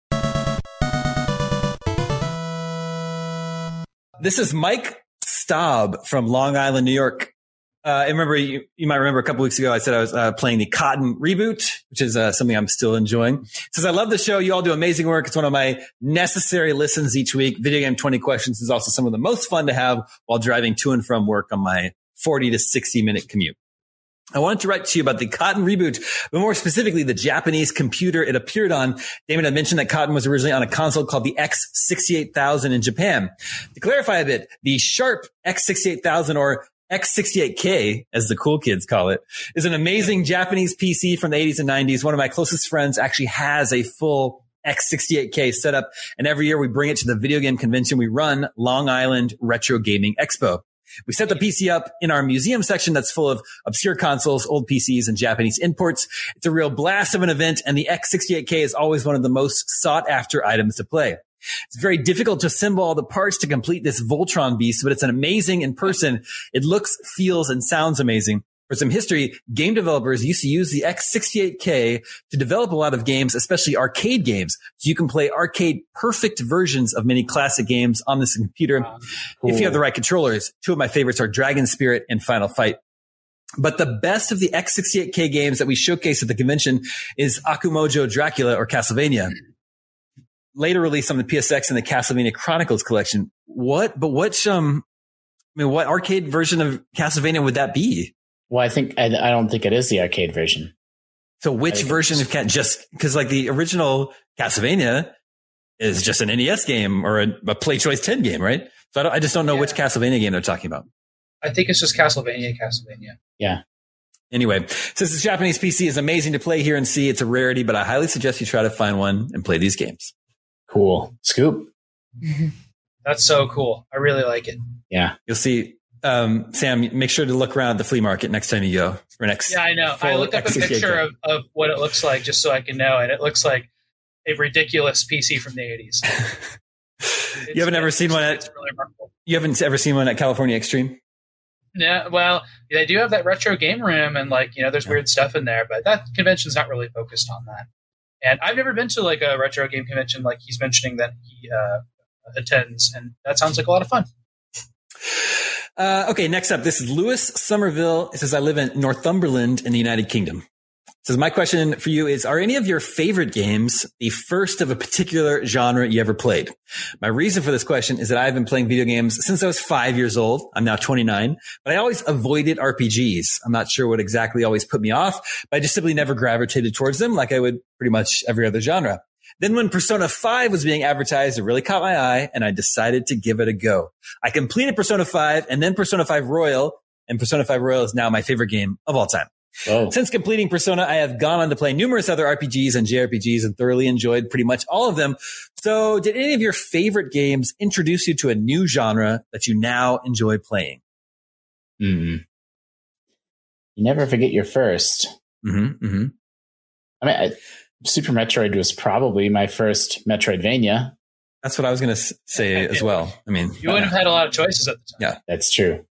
This is Mike Staub from Long Island, New York. Uh, I remember you, you might remember a couple weeks ago I said I was uh, playing the Cotton reboot, which is uh, something I'm still enjoying. Says I love the show. You all do amazing work. It's one of my necessary listens each week. Video game 20 questions is also some of the most fun to have while driving to and from work on my 40 to 60 minute commute. I wanted to write to you about the Cotton reboot, but more specifically, the Japanese computer it appeared on. Daemon had mentioned that Cotton was originally on a console called the X68000 in Japan. To clarify a bit, the Sharp X68000 or X68K, as the cool kids call it, is an amazing Japanese PC from the 80s and 90s. One of my closest friends actually has a full X68K setup. And every year we bring it to the video game convention we run, Long Island Retro Gaming Expo. We set the PC up in our museum section that's full of obscure consoles, old PCs, and Japanese imports. It's a real blast of an event, and the X68K is always one of the most sought after items to play. It's very difficult to assemble all the parts to complete this Voltron beast, but it's an amazing in person. It looks, feels, and sounds amazing. For some history, game developers used to use the X68K to develop a lot of games, especially arcade games. So you can play arcade perfect versions of many classic games on this computer. Wow. If you have the right controllers, two of my favorites are Dragon Spirit and Final Fight. But the best of the X68K games that we showcase at the convention is Akumajo Dracula or Castlevania. Later released on the PSX and the Castlevania Chronicles collection. What, but which, um, I mean, what arcade version of Castlevania would that be? Well, I think I, I don't think it is the arcade version. So which version it's- of Cat just because like the original Castlevania is just an NES game or a, a PlayChoice 10 game, right? So I, don't, I just don't know which Castlevania game they're talking about. I think it's just Castlevania, Castlevania. Yeah. Anyway, since this Japanese PC is amazing to play here and see, it's a rarity, but I highly suggest you try to find one and play these games. Cool. Scoop. That's so cool. I really like it. Yeah. You'll see, um, Sam, make sure to look around the flea market next time you go or next. Yeah, I know. I looked up a X68 picture of, of what it looks like just so I can know, and it looks like a ridiculous PC from the 80s. you haven't ever seen one at, really you haven't ever seen one at California Extreme? Yeah, well, they do have that retro game room, and like you know, there's weird stuff in there, but that convention's not really focused on that. And I've never been to like a retro game convention like he's mentioning that he uh, attends, and that sounds like a lot of fun. Uh, okay, next up, this is Lewis Somerville. It says, I live in Northumberland in the United Kingdom. It says, my question for you is, are any of your favorite games the first of a particular genre you ever played? My reason for this question is that I've been playing video games since I was five years old. I'm now 29, but I always avoided RPGs. I'm not sure what exactly always put me off, but I just simply never gravitated towards them like I would pretty much every other genre. Then when Persona 5 was being advertised, it really caught my eye and I decided to give it a go. I completed Persona 5 and then Persona 5 Royal and Persona 5 Royal is now my favorite game of all time. Oh, Since completing Persona, I have gone on to play numerous other RPGs and JRPGs and thoroughly enjoyed pretty much all of them. So did any of your favorite games introduce you to a new genre that you now enjoy playing? mm. you never forget your first. Mm-hmm, mm-hmm. I mean, I, Super Metroid was probably my first Metroidvania. That's what I was going to say as well. I mean, You wouldn't have had a lot of choices at the time. Yeah. That's true.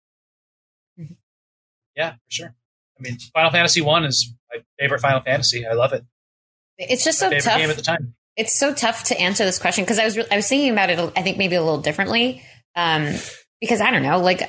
yeah, for sure. I mean, Final Fantasy One is my favorite Final Fantasy. I love it. It's just My so tough. game at the time. it's so tough to answer this question because I was re- I was thinking about it. I think maybe a little differently um, because I don't know. Like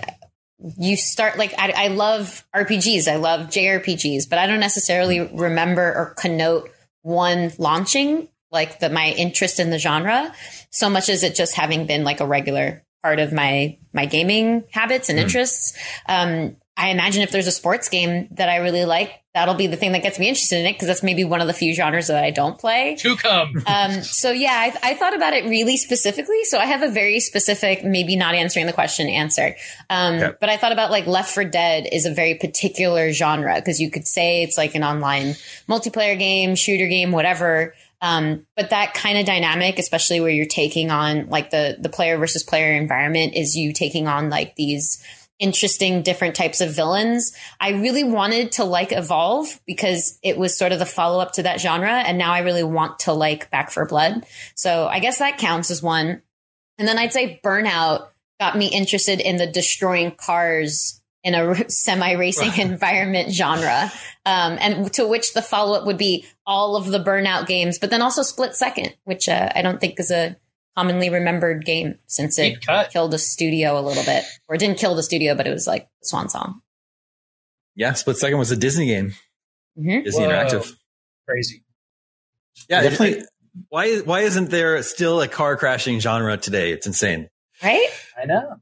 you start like I, I love RPGs, I love JRPGs, but I don't necessarily remember or connote one launching like the my interest in the genre so much as it just having been like a regular part of my my gaming habits and Mhm. interests. Um, I imagine if there's a sports game that I really like, that'll be the thing that gets me interested in it because that's maybe one of the few genres that I don't play. To come. Um, so yeah, I, I, thought about it really specifically. So I have a very specific, maybe not answering the question answer. Um, okay. but I thought about like Left 4 Dead is a very particular genre because you could say it's like an online multiplayer game, shooter game, whatever. Um, but that kind of dynamic, especially where you're taking on like the the player versus player environment, is you taking on like these interesting different types of villains. I really wanted to like Evolve because it was sort of the follow up to that genre. And now I really want to like Back 4 Blood. So I guess that counts as one. And then I'd say Burnout got me interested in the destroying cars in a semi racing environment genre. Um, and to which the follow up would be all of the Burnout games, but then also Split Second, which uh, I don't think is a commonly remembered game since it killed the studio a little bit, or it didn't kill the studio, but it was like swan song. Yeah, Split Second was a Disney game. Mm-hmm. Disney Whoa. Interactive. Crazy. Yeah, definitely. why why isn't there still a car crashing genre today? It's insane. Right? I know.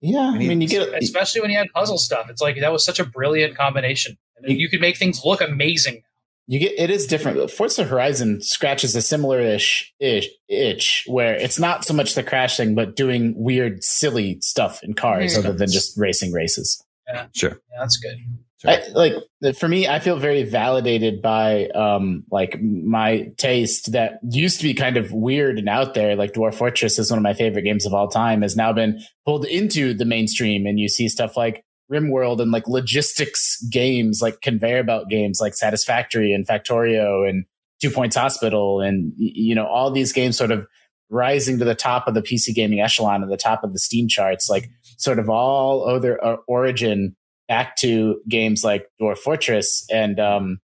Yeah, I mean, you get especially when you had puzzle stuff. It's like that was such a brilliant combination. And you, you could make things look amazing you get it is different. Forza Horizon scratches a similar ish itch where it's not so much the crashing, but doing weird, silly stuff in cars mm-hmm. other than just racing races. Yeah, sure. Yeah, that's good. Sure. I, like for me, I feel very validated by um like my taste that used to be kind of weird and out there. Like Dwarf Fortress is one of my favorite games of all time. Has now been pulled into the mainstream, and you see stuff like RimWorld and like logistics games, like conveyor belt games, like Satisfactory and Factorio and Two Points Hospital, and you know all these games sort of rising to the top of the PC gaming echelon and the top of the Steam charts, like sort of all other uh, origin back to games like Dwarf Fortress, and um,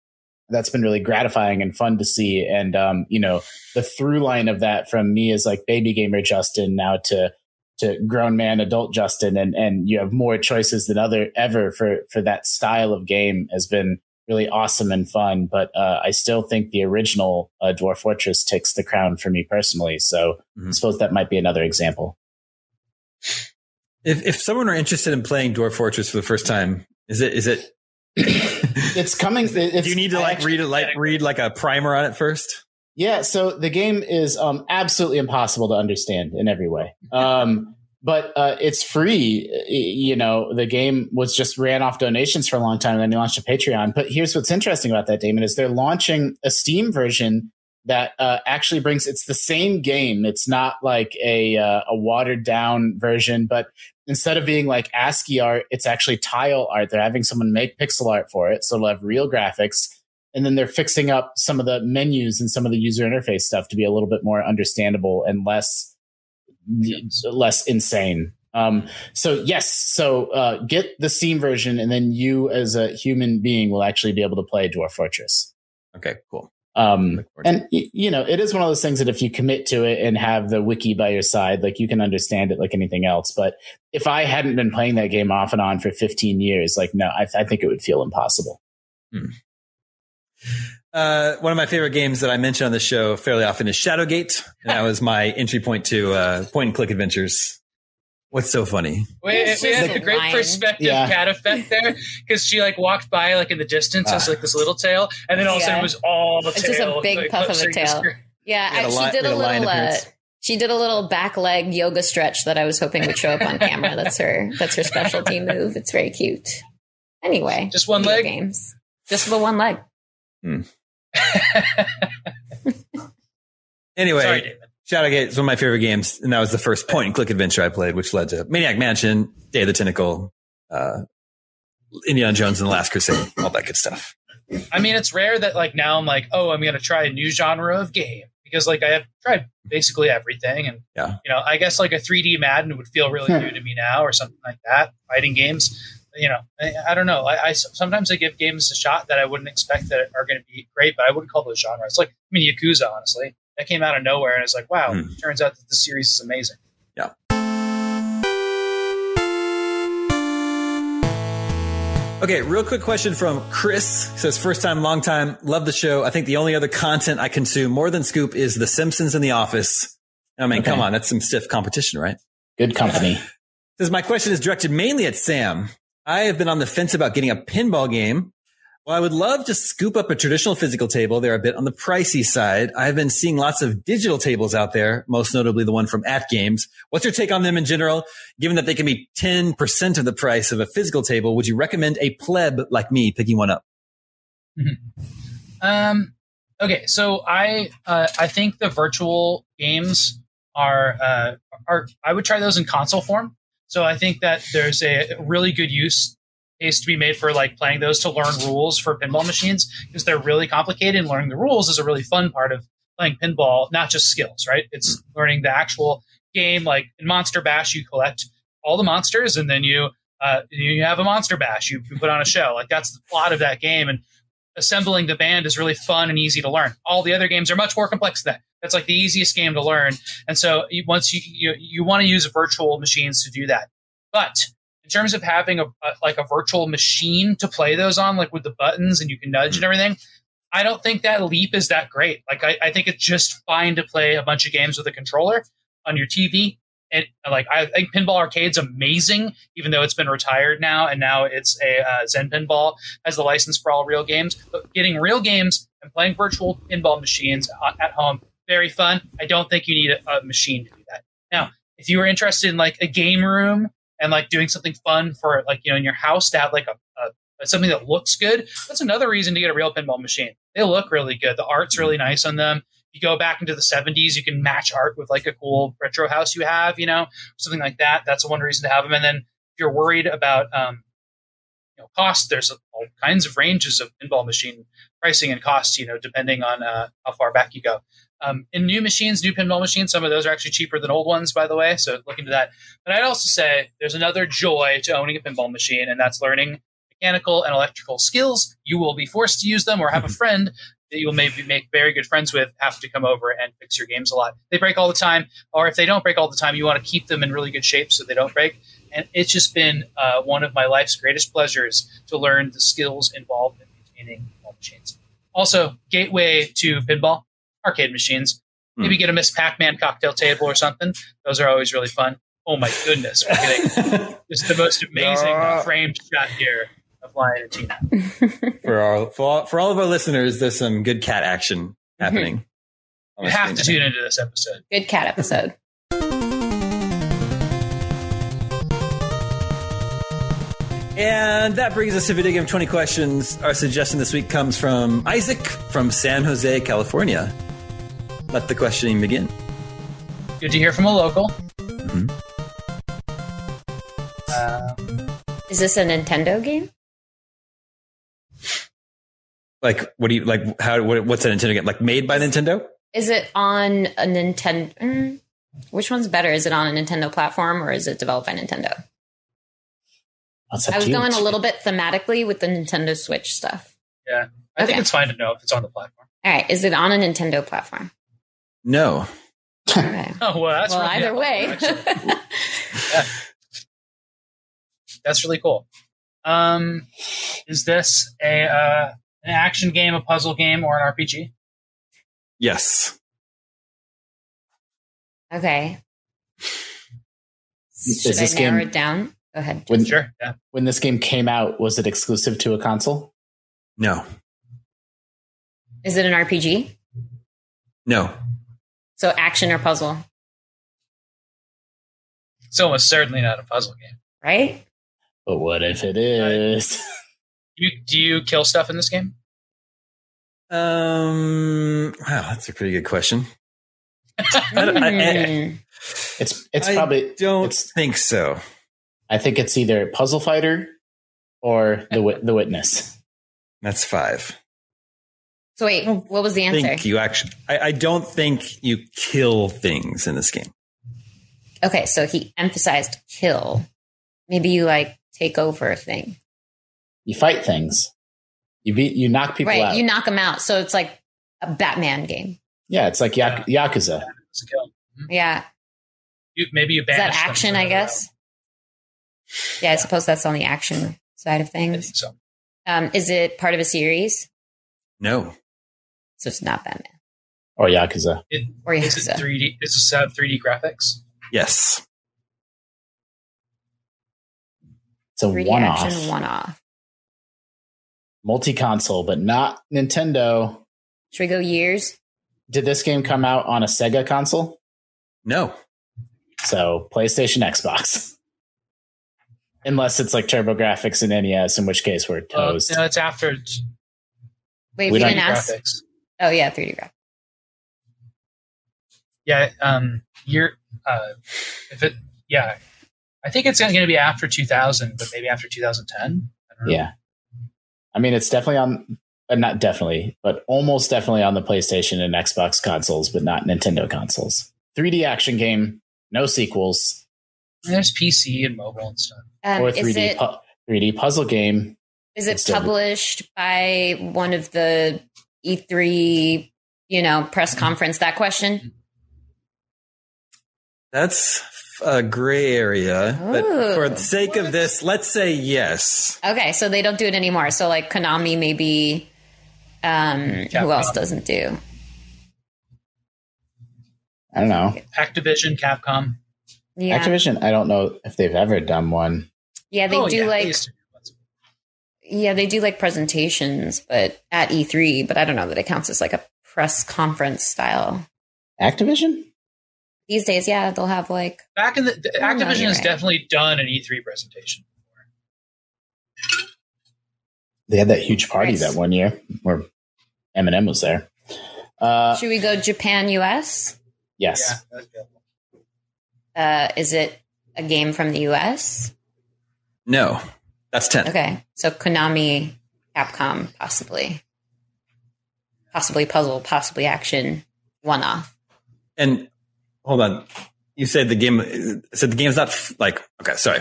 that's been really gratifying and fun to see. And um, you know, the through line of that from me is like baby gamer Justin now to to grown man adult Justin and and you have more choices than other ever for for that style of game has been really awesome and fun. But uh, I still think the original uh, Dwarf Fortress takes the crown for me personally. So mm-hmm. I suppose that might be another example. If if someone are interested in playing Dwarf Fortress for the first time is it is it it's coming it's, do you need to like read it like read like a primer on it first yeah, so the game is um, absolutely impossible to understand in every way. Um, but uh, it's free. You know, the game was just ran off donations for a long time, and then they launched a Patreon. But here's what's interesting about that, Daemon, is they're launching a Steam version that uh, actually brings. It's the same game. It's not like a uh, a watered down version, but instead of being like ASCII art, it's actually tile art. They're having someone make pixel art for it, so it'll have real graphics and then they're fixing up some of the menus and some of the user interface stuff to be a little bit more understandable and less less insane. Um, so yes, so uh, get the Steam version, and then you as a human being will actually be able to play Dwarf Fortress. Okay, cool. Um, and you know, it is one of those things that if you commit to it and have the wiki by your side, like you can understand it like anything else. But if I hadn't been playing that game off and on for 15 years, like no, I, I think it would feel impossible. Hmm. Uh, one of my favorite games that I mention on the show fairly often is Shadowgate. And that was my entry point to uh, point and click adventures. What's so funny? Wait, we had a great line. perspective yeah. cat effect there because she like walked by like in the distance uh, as like this little tail, and then all of a sudden it was all the it's tail. It's just a big like, puff of a tail. Yeah, I, she did a little. Uh, she did a little back leg yoga stretch that I was hoping would show up on camera. That's her. That's her specialty move. It's very cute. Anyway, just one leg games. Just the one leg. Hmm. anyway, Sorry, Shadowgate is one of my favorite games, and that was the first point and click adventure I played, which led to Maniac Mansion, Day of the Tentacle, uh, Indiana Jones and the Last Crusade, all that good stuff. I mean, it's rare that like now I'm like, oh, I'm going to try a new genre of game because like I have tried basically everything, and yeah, you know, I guess like a 3D Madden would feel really new to me now, or something like that. Fighting games, you know, I, I don't know. I, I, sometimes I give games a shot that I wouldn't expect that are going to be great, but I wouldn't call those genres. Like I mean Yakuza, honestly, that came out of nowhere, and it's like, wow, mm. turns out that the series is amazing. Yeah. Okay, real quick question from Chris. Says, first time, long time, love the show. I think the only other content I consume more than Scoop is The Simpsons and The Office. I mean, okay. come on, that's some stiff competition, right? Good company. Says, my question is directed mainly at Sam. I have been on the fence about getting a pinball game. Well, I would love to scoop up a traditional physical table. They're a bit on the pricey side. I've been seeing lots of digital tables out there, most notably the one from AtGames. What's your take on them in general? Given that they can be 10% of the price of a physical table, would you recommend a pleb like me picking one up? Um, okay, so I uh, I think the virtual games are uh, are I would try those in console form. So I think that there's a really good use case to be made for like playing those to learn rules for pinball machines because they're really complicated and learning the rules is a really fun part of playing pinball, not just skills, right? It's learning the actual game. Like in Monster Bash, you collect all the monsters and then you uh, you have a monster bash. You, you put on a show. Like that's the plot of that game. And assembling the band is really fun and easy to learn. All the other games are much more complex than that. That's like the easiest game to learn. And so once you you, you want to use virtual machines to do that. But in terms of having a, a like a virtual machine to play those on, like with the buttons and you can nudge and hmm. everything, I don't think that leap is that great. Like I, I think it's just fine to play a bunch of games with a controller on your TV. And like I think Pinball Arcade's amazing, even though it's been retired now, and now it's a uh, Zen Pinball has the license for all real games. But getting real games and playing virtual pinball machines at home very fun. I don't think you need a, a machine to do that. Now, if you were interested in like a game room and like doing something fun for like you know in your house to have like a, a something that looks good, that's another reason to get a real pinball machine. They look really good. The art's really nice on them you go back into the 70s, you can match art with like a cool retro house you have, you know, something like that. That's one reason to have them. And then if you're worried about um, you know, cost, there's all kinds of ranges of pinball machine pricing and costs, you know, depending on uh, how far back you go. Um, in new machines, new pinball machines, some of those are actually cheaper than old ones, by the way. So look into that. But I'd also say there's another joy to owning a pinball machine, and that's learning mechanical and electrical skills. You will be forced to use them or have a friend that you'll maybe make very good friends with have to come over and fix your games a lot. They break all the time, or if they don't break all the time, you want to keep them in really good shape so they don't break. And it's just been uh, one of my life's greatest pleasures to learn the skills involved in maintaining all the machines. Also, gateway to pinball arcade machines. Hmm. Maybe get a Miss Pac-Man cocktail table or something. Those are always really fun. Oh my goodness, we're getting just the most amazing framed shot here of Lion and Tina. for our for all, for all of our listeners, there's some good cat action mm-hmm. happening. Mm-hmm. You have to tune into this episode. Good cat episode. And that brings us to Video Game 20 Questions. Our suggestion this week comes from Isaac from San Jose, California. Let the questioning begin. Good to hear from a local. Mm-hmm. Um, Is this a Nintendo game? Like, what do you like? How? What, what's a Nintendo game? Like made by Nintendo? Is it on a Nintendo? Mm, which one's better? Is it on a Nintendo platform or is it developed by Nintendo? I was going a little bit thematically with the Nintendo Switch stuff. Yeah, I okay. think it's fine to know if it's on the platform. All right, is it on a Nintendo platform? No. Okay. oh well, that's well either way. yeah. That's really cool. Um, is this a uh, an action game, a puzzle game, or an RPG? Yes. Okay. Should I narrow game, it down? Go ahead. When, sure. Yeah. When this game came out, was it exclusive to a console? No. Is it an RPG? No. So action or puzzle? It's almost certainly not a puzzle game. Right? But what if it is? you, do you kill stuff in this game? Um. Wow, that's a pretty good question. I, I, it's it's probably don't it's, think so. I think it's either Puzzle Fighter or the the Witness. That's five. So wait, what was the answer? Think you actually, I, I don't think you kill things in this game. Okay, so he emphasized kill. Maybe you like take over a thing. You fight things. You beat. You knock people right, out. You knock them out. So it's like a Batman game. Yeah, it's like Yak- Yakuza. Mm-hmm. Yeah. You, maybe you is that action? I guess. Yeah, I suppose that's on the action side of things. so. Um, is it part of a series? No. So it's not Batman. Or Yakuza. It, or Yakuza. Is it 3D? Is it 3D graphics? Yes. It's a one off. One off. multi console, but not Nintendo. Should we go years? Did this game come out on a Sega console? No. So PlayStation, Xbox. Unless it's like TurboGrafx and NES, in which case we're Uh, toast. no, it's after Wait, We we, don't didn't ask. graphics. Oh yeah, 3D graphics. Yeah, um, you're uh, if it, yeah, I think it's going to be after 2000, but maybe after 2010. I don't know. Yeah. I mean, it's definitely on, uh, not definitely, but almost definitely on the PlayStation and Xbox consoles, but not Nintendo consoles. 3D action game, no sequels, And there's PC and mobile and stuff. Um, or 3D it pu- 3D puzzle game. is it it's still- published by one of the E3, you know, press conference? That question. That's a gray area. But for the sake of this, let's say yes. Okay, so they don't do it anymore. So like Konami, maybe. Um, who else doesn't do? I don't know. Activision, Capcom. Yeah, Activision, I don't know if they've ever done one. yeah, they Oh, do yeah, like used to. yeah, they do like presentations, but at E3. But I don't know that it counts as like a press conference style. Activision? These days, yeah, they'll have like Back in the the- Activision you're has right. definitely done an E3 presentation. They had that huge party Nice. that one year where Eminem was there. Uh, Should we go Japan, US? yes. Yeah. Uh, is it a game from the US? No. That's 10. Okay, so Konami, Capcom, possibly, possibly puzzle, possibly action, one off. And hold on. You said the game said the game's not f- like okay, sorry.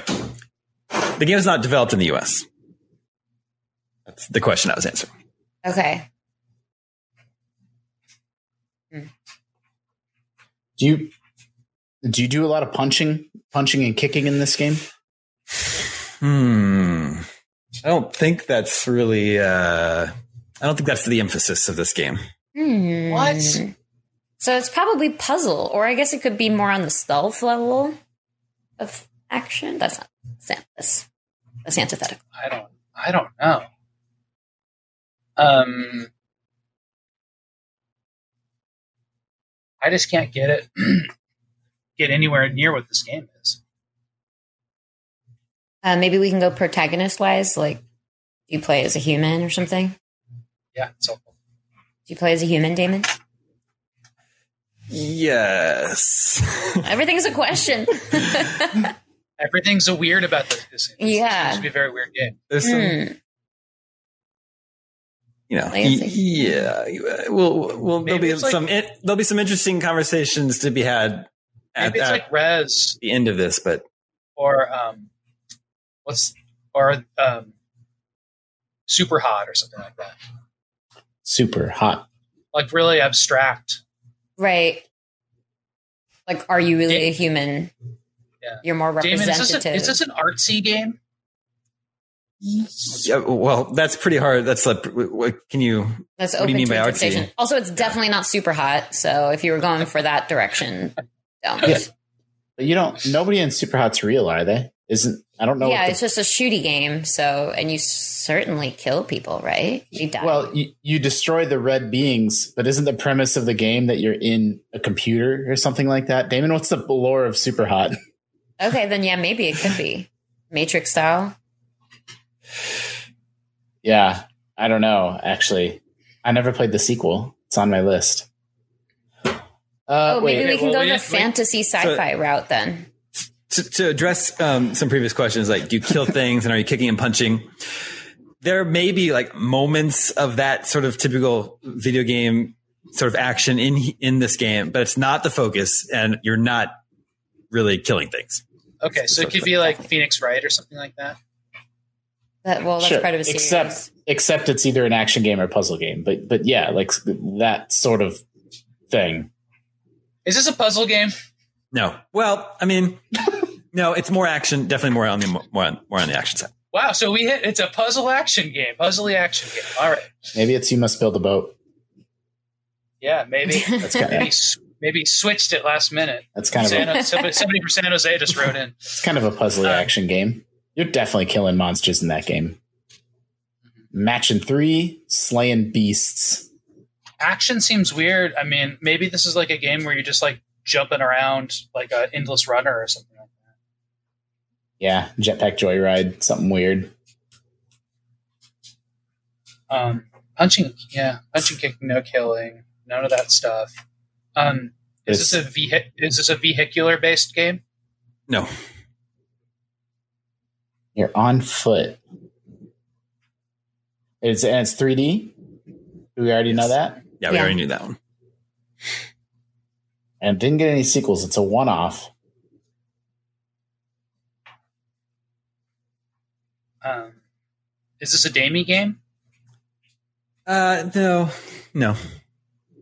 The game is not developed in the US. That's the question I was answering. Okay, Do you do you do a lot of punching, punching and kicking in this game? Hmm. I don't think that's really uh I don't think that's the emphasis of this game. Hmm. What? So it's probably puzzle, or I guess it could be more on the stealth level of action. That's not that's, that's antithetical. I don't. I don't know. Um, I just can't get it. get anywhere near what this game is. Uh, maybe we can go protagonist wise. Like, do you play as a human or something? Yeah, it's helpful. Do you play as a human, Daemon? Yes. Everything's a question. Everything's a weird about this. this this Yeah. seems to be a very weird game. There's some Hmm. you know, y- yeah, we'll, we'll there'll be it's like- some there'll be some interesting conversations to be had at, Maybe it's at like Rez the end of this, but or um, what's or um, Super Hot or something like that. Super hot. Like really abstract. Right. Like, are you really Da- a human? Yeah. You're more Daemon, is this, representative. a, is this an artsy game? yeah, well, that's pretty hard. That's like, what can you? That's what do you mean to by artsy? Also, it's definitely not super hot. So if you were going for that direction, don't. Yeah. You don't. Nobody in Super Hot's real, are they? Isn't I don't know. yeah, the- it's just a shooty game. So, and you certainly kill people, right? You die. well, you, you destroy the red beings, but isn't the premise of the game that you're in a computer or something like that? Daemon, what's the lore of Super Hot? okay, then yeah, maybe it could be Matrix style. yeah, I don't know. Actually, I never played the sequel. It's on my list. Uh, Oh, maybe wait, we okay, can well, go we the just- fantasy sci-fi route then. To, to address um, some previous questions, like do you kill things and are you kicking and punching? There may be like moments of that sort of typical video game sort of action in in this game, but it's not the focus, and you're not really killing things. Okay, so it could be like Phoenix Wright or something like that. That well, that's Sure, part of a series. except except it's either an action game or puzzle game. But but yeah, like that sort of thing. Is this a puzzle game? No, well, I mean, no, it's more action. Definitely more on the more on, more on the action side. Wow, so we hit it's a puzzle action game, puzzly action game. All right. Maybe it's you must build a boat. Yeah, maybe That's kind maybe of maybe switched it last minute. that's kind of a, San, somebody, somebody from San Jose just wrote in. it's kind of a puzzly Uh, action game. You're definitely killing monsters in that game. Matching three, slaying beasts. Action seems weird. I mean, maybe this is like a game where you're just like jumping around like a endless runner or something like that. Yeah, jetpack joyride, something weird. Um, punching, yeah, punching, kicking, no killing, none of that stuff. Um, is It's- this a vehi- is this a vehicular based game? No. You're on foot. It's and it's 3D. Do we already know that? Yeah, we Yeah. already knew that one. And didn't get any sequels. It's a one-off. Um, is this a Damie game? Uh, no, no,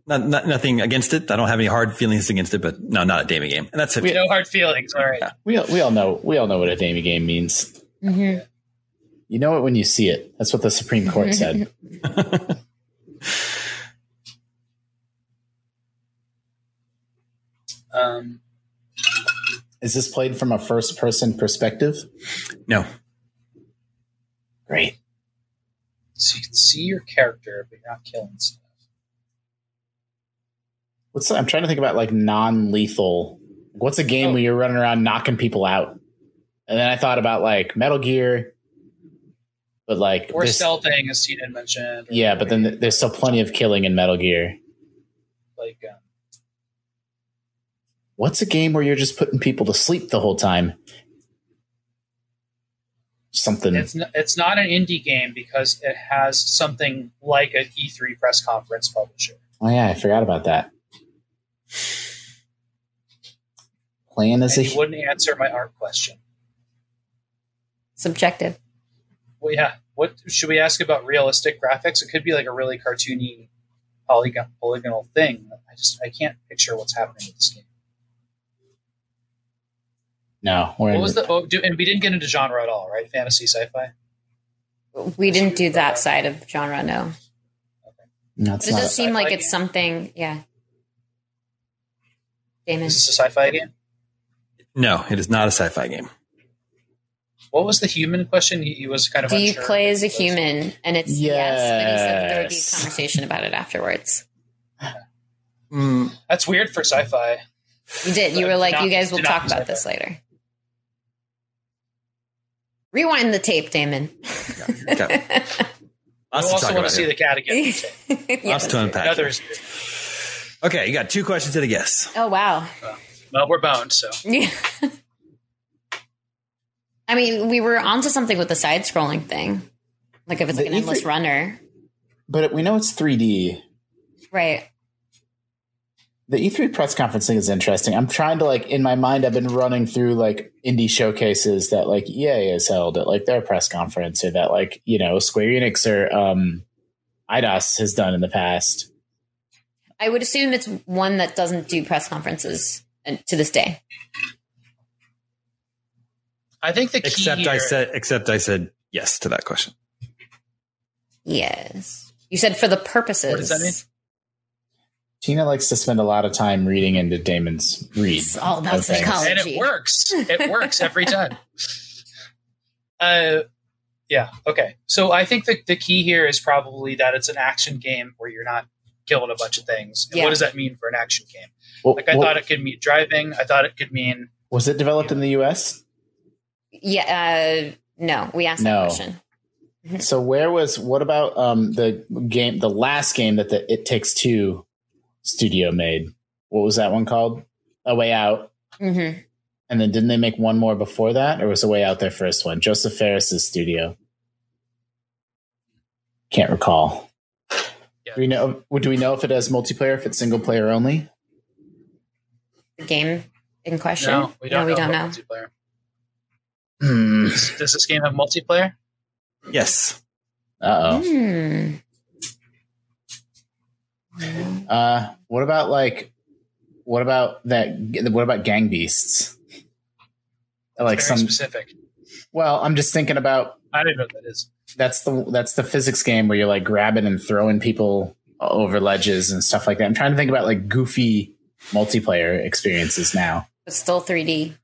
not, not nothing against it. I don't have any hard feelings against it, but no, not a Damie game, and that's it. No hard feelings. All right. We all, we all know we all know what a Damie game means. Mhm. You know it when you see it. That's what the Supreme Court said. Um, Is this played from a first-person perspective? no, Great. so you can see your character, but you're not killing stuff. What's I'm trying to think about like non-lethal. What's a game Oh. where you're running around knocking people out? And then I thought about like Metal Gear, but like Or this- stealthing, as Tina mentioned. yeah, but then there's still plenty of killing in Metal Gear. like um, What's a game where you're just putting people to sleep the whole time? Something. it's n- it's not an indie game because it has something like an E3 press conference publisher. oh yeah, I forgot about that. Playing as And a you wouldn't answer my art question. Subjective. Well, yeah. What should we ask about realistic graphics? It could be like a really cartoony polygon polygonal thing. I just I can't picture what's happening with this game. No. We're What was the oh, do, and we didn't get into genre at all, right? Fantasy, sci-fi. We didn't do that side of genre, no. no, it's But it not does seem like it's game? something, yeah. Daemon. Is this a sci-fi game? no, it is not a sci-fi game. What was the human question? He, he was kind of. Do you play as a was. human? And it's yes, but he said that there would be a conversation about it afterwards. Mm, That's weird for sci-fi. You did. You were like, not- you guys will talk use about that. this later. Rewind the tape, Daemon. okay. I Lots also want about to see here. the cat again. Yeah, Lots that's to right. unpack. Others. Okay, you got two questions and a guess. Oh wow. Uh, well, we're bound. So Yeah. I mean, we were onto something with the side scrolling thing. Like if it's like an endless E3 runner. but we know it's 3D. Right. The E3 press conference thing is interesting. I'm trying to like in my mind. I've been running through like indie showcases that like EA has held at like their press conference, or that like you know Square Enix or um, Eidos has done in the past. I would assume it's one that doesn't do press conferences and to this day. I think the key Except here, I said, except I said yes to that question. Yes. You said for the purposes. What does that mean? Tina likes to spend a lot of time reading into Daemon's read. It's all about of things. psychology. and it works. It works every time. Uh, yeah. Okay. So I think the the key here is probably that it's an action game where you're not killing a bunch of things. Yeah. What does that mean for an action game? Well, Like I well, thought it could mean driving. I thought it could mean was it developed in the U.S.? Yeah. Uh, no, we asked No. that question. So where was what about um the game the last game that the It Takes Two studio made? What was that one called? A Way Out. hmm And then didn't they make one more before that, or was A Way Out their first one? Josef Fares's studio. Can't recall. Yeah. Do we know? Do we know if it has multiplayer? If it's single player only? The game in question. no. We don't no, we know. don't know. Multiplayer. Hmm. Does, does this game have multiplayer? Yes. Uh oh. Hmm. Uh, what about like? What about that? What about Gang Beasts? Like Very some. specific. Well, I'm just thinking about I don't know what that is. that's the that's the physics game where you're like grabbing and throwing people over ledges and stuff like that. I'm trying to think about like goofy multiplayer experiences now. But still 3D.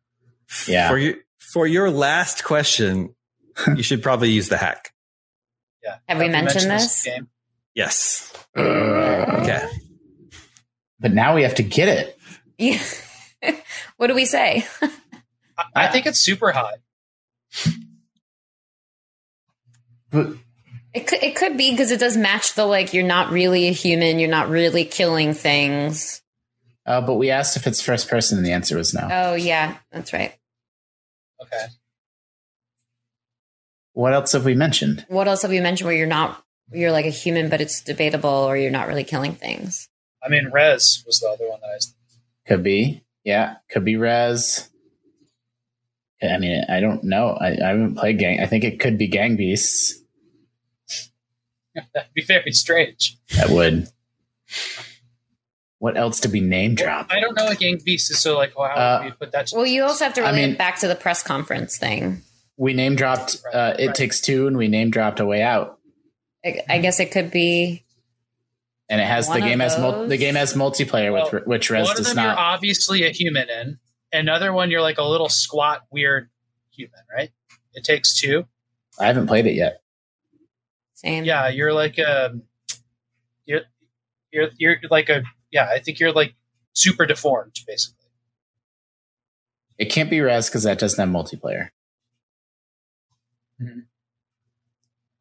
Yeah. For your for your last question, you should probably use the hack. Yeah. Have we mentioned this? game? Yes. Uh, Okay. but now we have to get it. Yeah. what do we say? I, I think it's super hot. But It could it could be because it does match the like you're not really a human, you're not really killing things. uh, but we asked if it's first person, and the answer was no. Oh yeah, that's right. Okay. What else have we mentioned? What else have we mentioned where you're not you're like a human, but it's debatable, or you're not really killing things? I mean, Rez was the other one that I was. Could be, yeah, could be Rez. I mean, I don't know. I, I haven't played Gang. I think it could be Gang Beasts. That'd be very strange. That would. What else to be name drop? I don't know what Gang Beast is, so like, how Uh, would we put that? To Well, you also have to I relate mean- it back to the press conference thing. We name dropped uh, Right, It right. Takes Two, and we name dropped A Way Out. I, I guess it could be. And it has the game has mul- the game has multiplayer, Well, which which Rez one of does them you're not. obviously a human in. Another one you're like a little squat, weird human, right? It takes two. I haven't played it yet. Same. Yeah, you're like um, you're you're you're like a yeah. I think you're like super deformed, basically. It can't be Rez because that doesn't have multiplayer.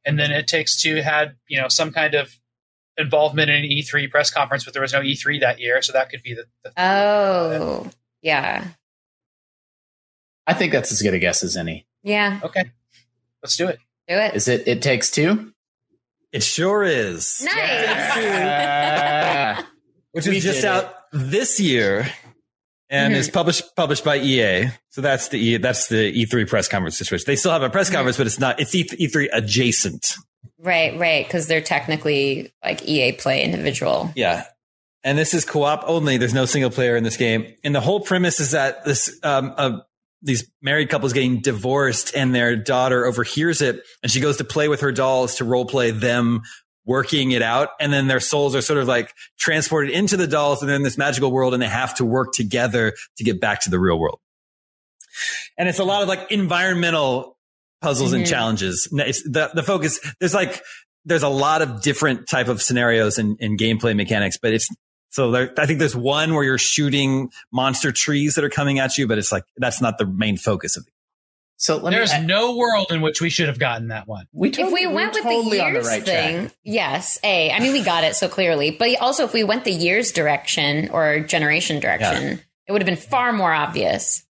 And then mm-hmm. it takes two had you know some kind of involvement in an E3 press conference, but there was no E3 that year, so that could be the. the Oh, yeah, I think that's as good a guess as any. yeah. okay, let's do it. Do it. Is it? It takes two. It sure is. nice. Yeah. Which We is just did it. out this year and Mhm. is published published by EA. So that's the E that's the E3 press conference situation. They still have a press Mhm. conference, but it's not it's E- E3 adjacent. Right, right, because they're technically like EA Play individual. Yeah. And this is co-op only. There's no single player in this game. And the whole premise is that this, um, uh, these married couples getting divorced and their daughter overhears it and she goes to play with her dolls to role play them working it out. And then their souls are sort of like transported into the dolls and they're in this magical world and they have to work together to get back to the real world. And it's a lot of like environmental puzzles and Mhm. challenges. It's the, the focus, there's like, there's a lot of different type of scenarios and, and gameplay mechanics, but it's, so there, I think there's one where you're shooting monster trees that are coming at you, but it's like, that's not the main focus of it. So let There's me. I- no world in which we should have gotten that one. we If totally, we went we're with totally the on years right thing, track. yes, a. I mean, we got it so clearly, but also if we went the years direction or generation direction, it would have been far more obvious.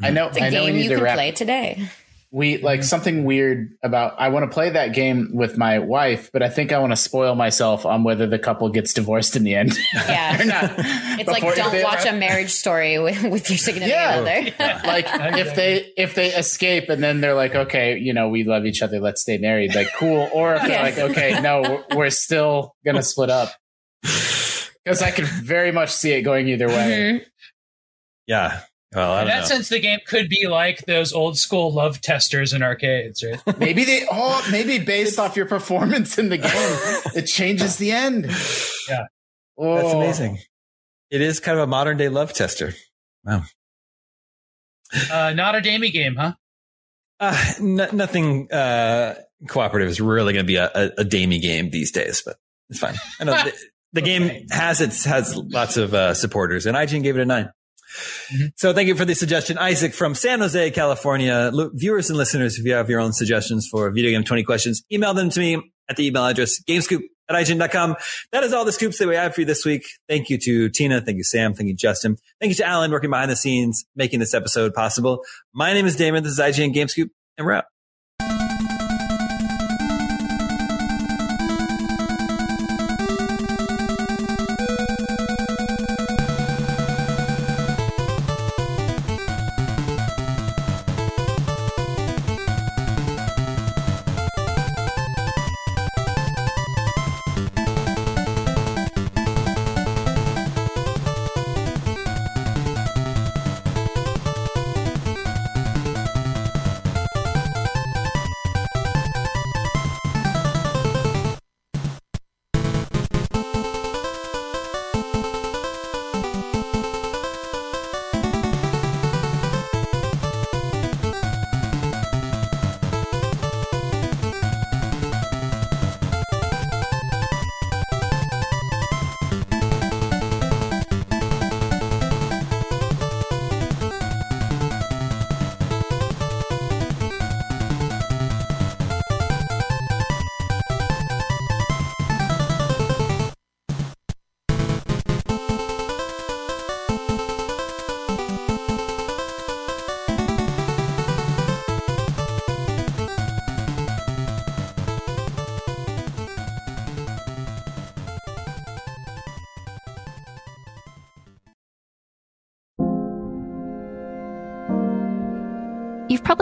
I know. It's a I game need you to can wrap. play today. We like something weird about. I want to play that game with my wife, but I think I want to spoil myself on whether the couple gets divorced in the end. Yeah. or not. It's like Before- if don't they- watch a marriage story with, with your significant Yeah. other. like if they if they escape and then they're like okay you know we love each other let's stay married like cool or if they're like okay no we're, we're still gonna split up because i could very much see it going either way Mhm. Yeah. Well, I In don't that know. sense, the game could be like those old school love testers in arcades, right? maybe they oh maybe based off your performance in the game it changes the end Yeah. oh. That's amazing. It is kind of a modern day love tester. Wow. Uh, not a Damie game, huh? Uh, n- nothing uh, cooperative is really going to be a, a, a damey game these days, but it's fine. I know the, the game has its has lots of uh, supporters, and IGN gave it a 9 Mhm. So thank you for the suggestion, Isaac from San Jose, California. Lo- viewers and listeners, if you have your own suggestions for video game 20 questions, email them to me at the email address gamescoop at IGN.com. That is all the scoops that we have for you this week. Thank you to Tina. Thank you, Sam. Thank you, Justin. Thank you to Alan working behind the scenes, making this episode possible. My name is Daemon. This is IGN Gamescoop, and we're out.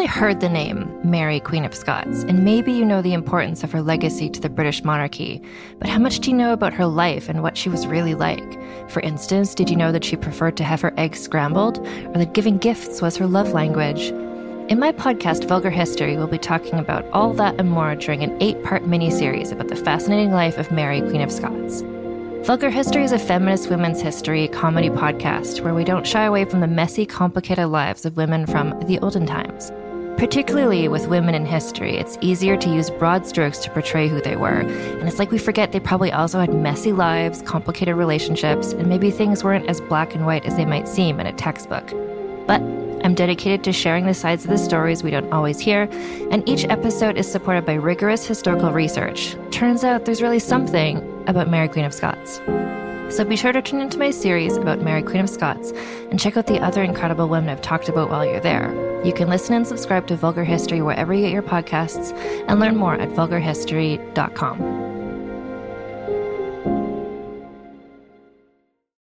Probably heard the name Mary, Queen of Scots, and maybe you know the importance of her legacy to the British monarchy. But how much do you know about her life and what she was really like? For instance, did you know that she preferred to have her eggs scrambled, or that giving gifts was her love language? In my podcast, Vulgar History, we'll be talking about all that and more during an eight part mini series about the fascinating life of Mary, Queen of Scots. Vulgar History is a feminist women's history comedy podcast where we don't shy away from the messy, complicated lives of women from the olden times. Particularly with women in history, it's easier to use broad strokes to portray who they were, and it's like we forget they probably also had messy lives, complicated relationships, and maybe things weren't as black and white as they might seem in a textbook. But I'm dedicated to sharing the sides of the stories we don't always hear, and each episode is supported by rigorous historical research. Turns out there's really something about Mary Queen of Scots. So be sure to tune into my series about Mary Queen of Scots and check out the other incredible women I've talked about while you're there. You can listen and subscribe to Vulgar History wherever you get your podcasts and learn more at vulgarhistory.com.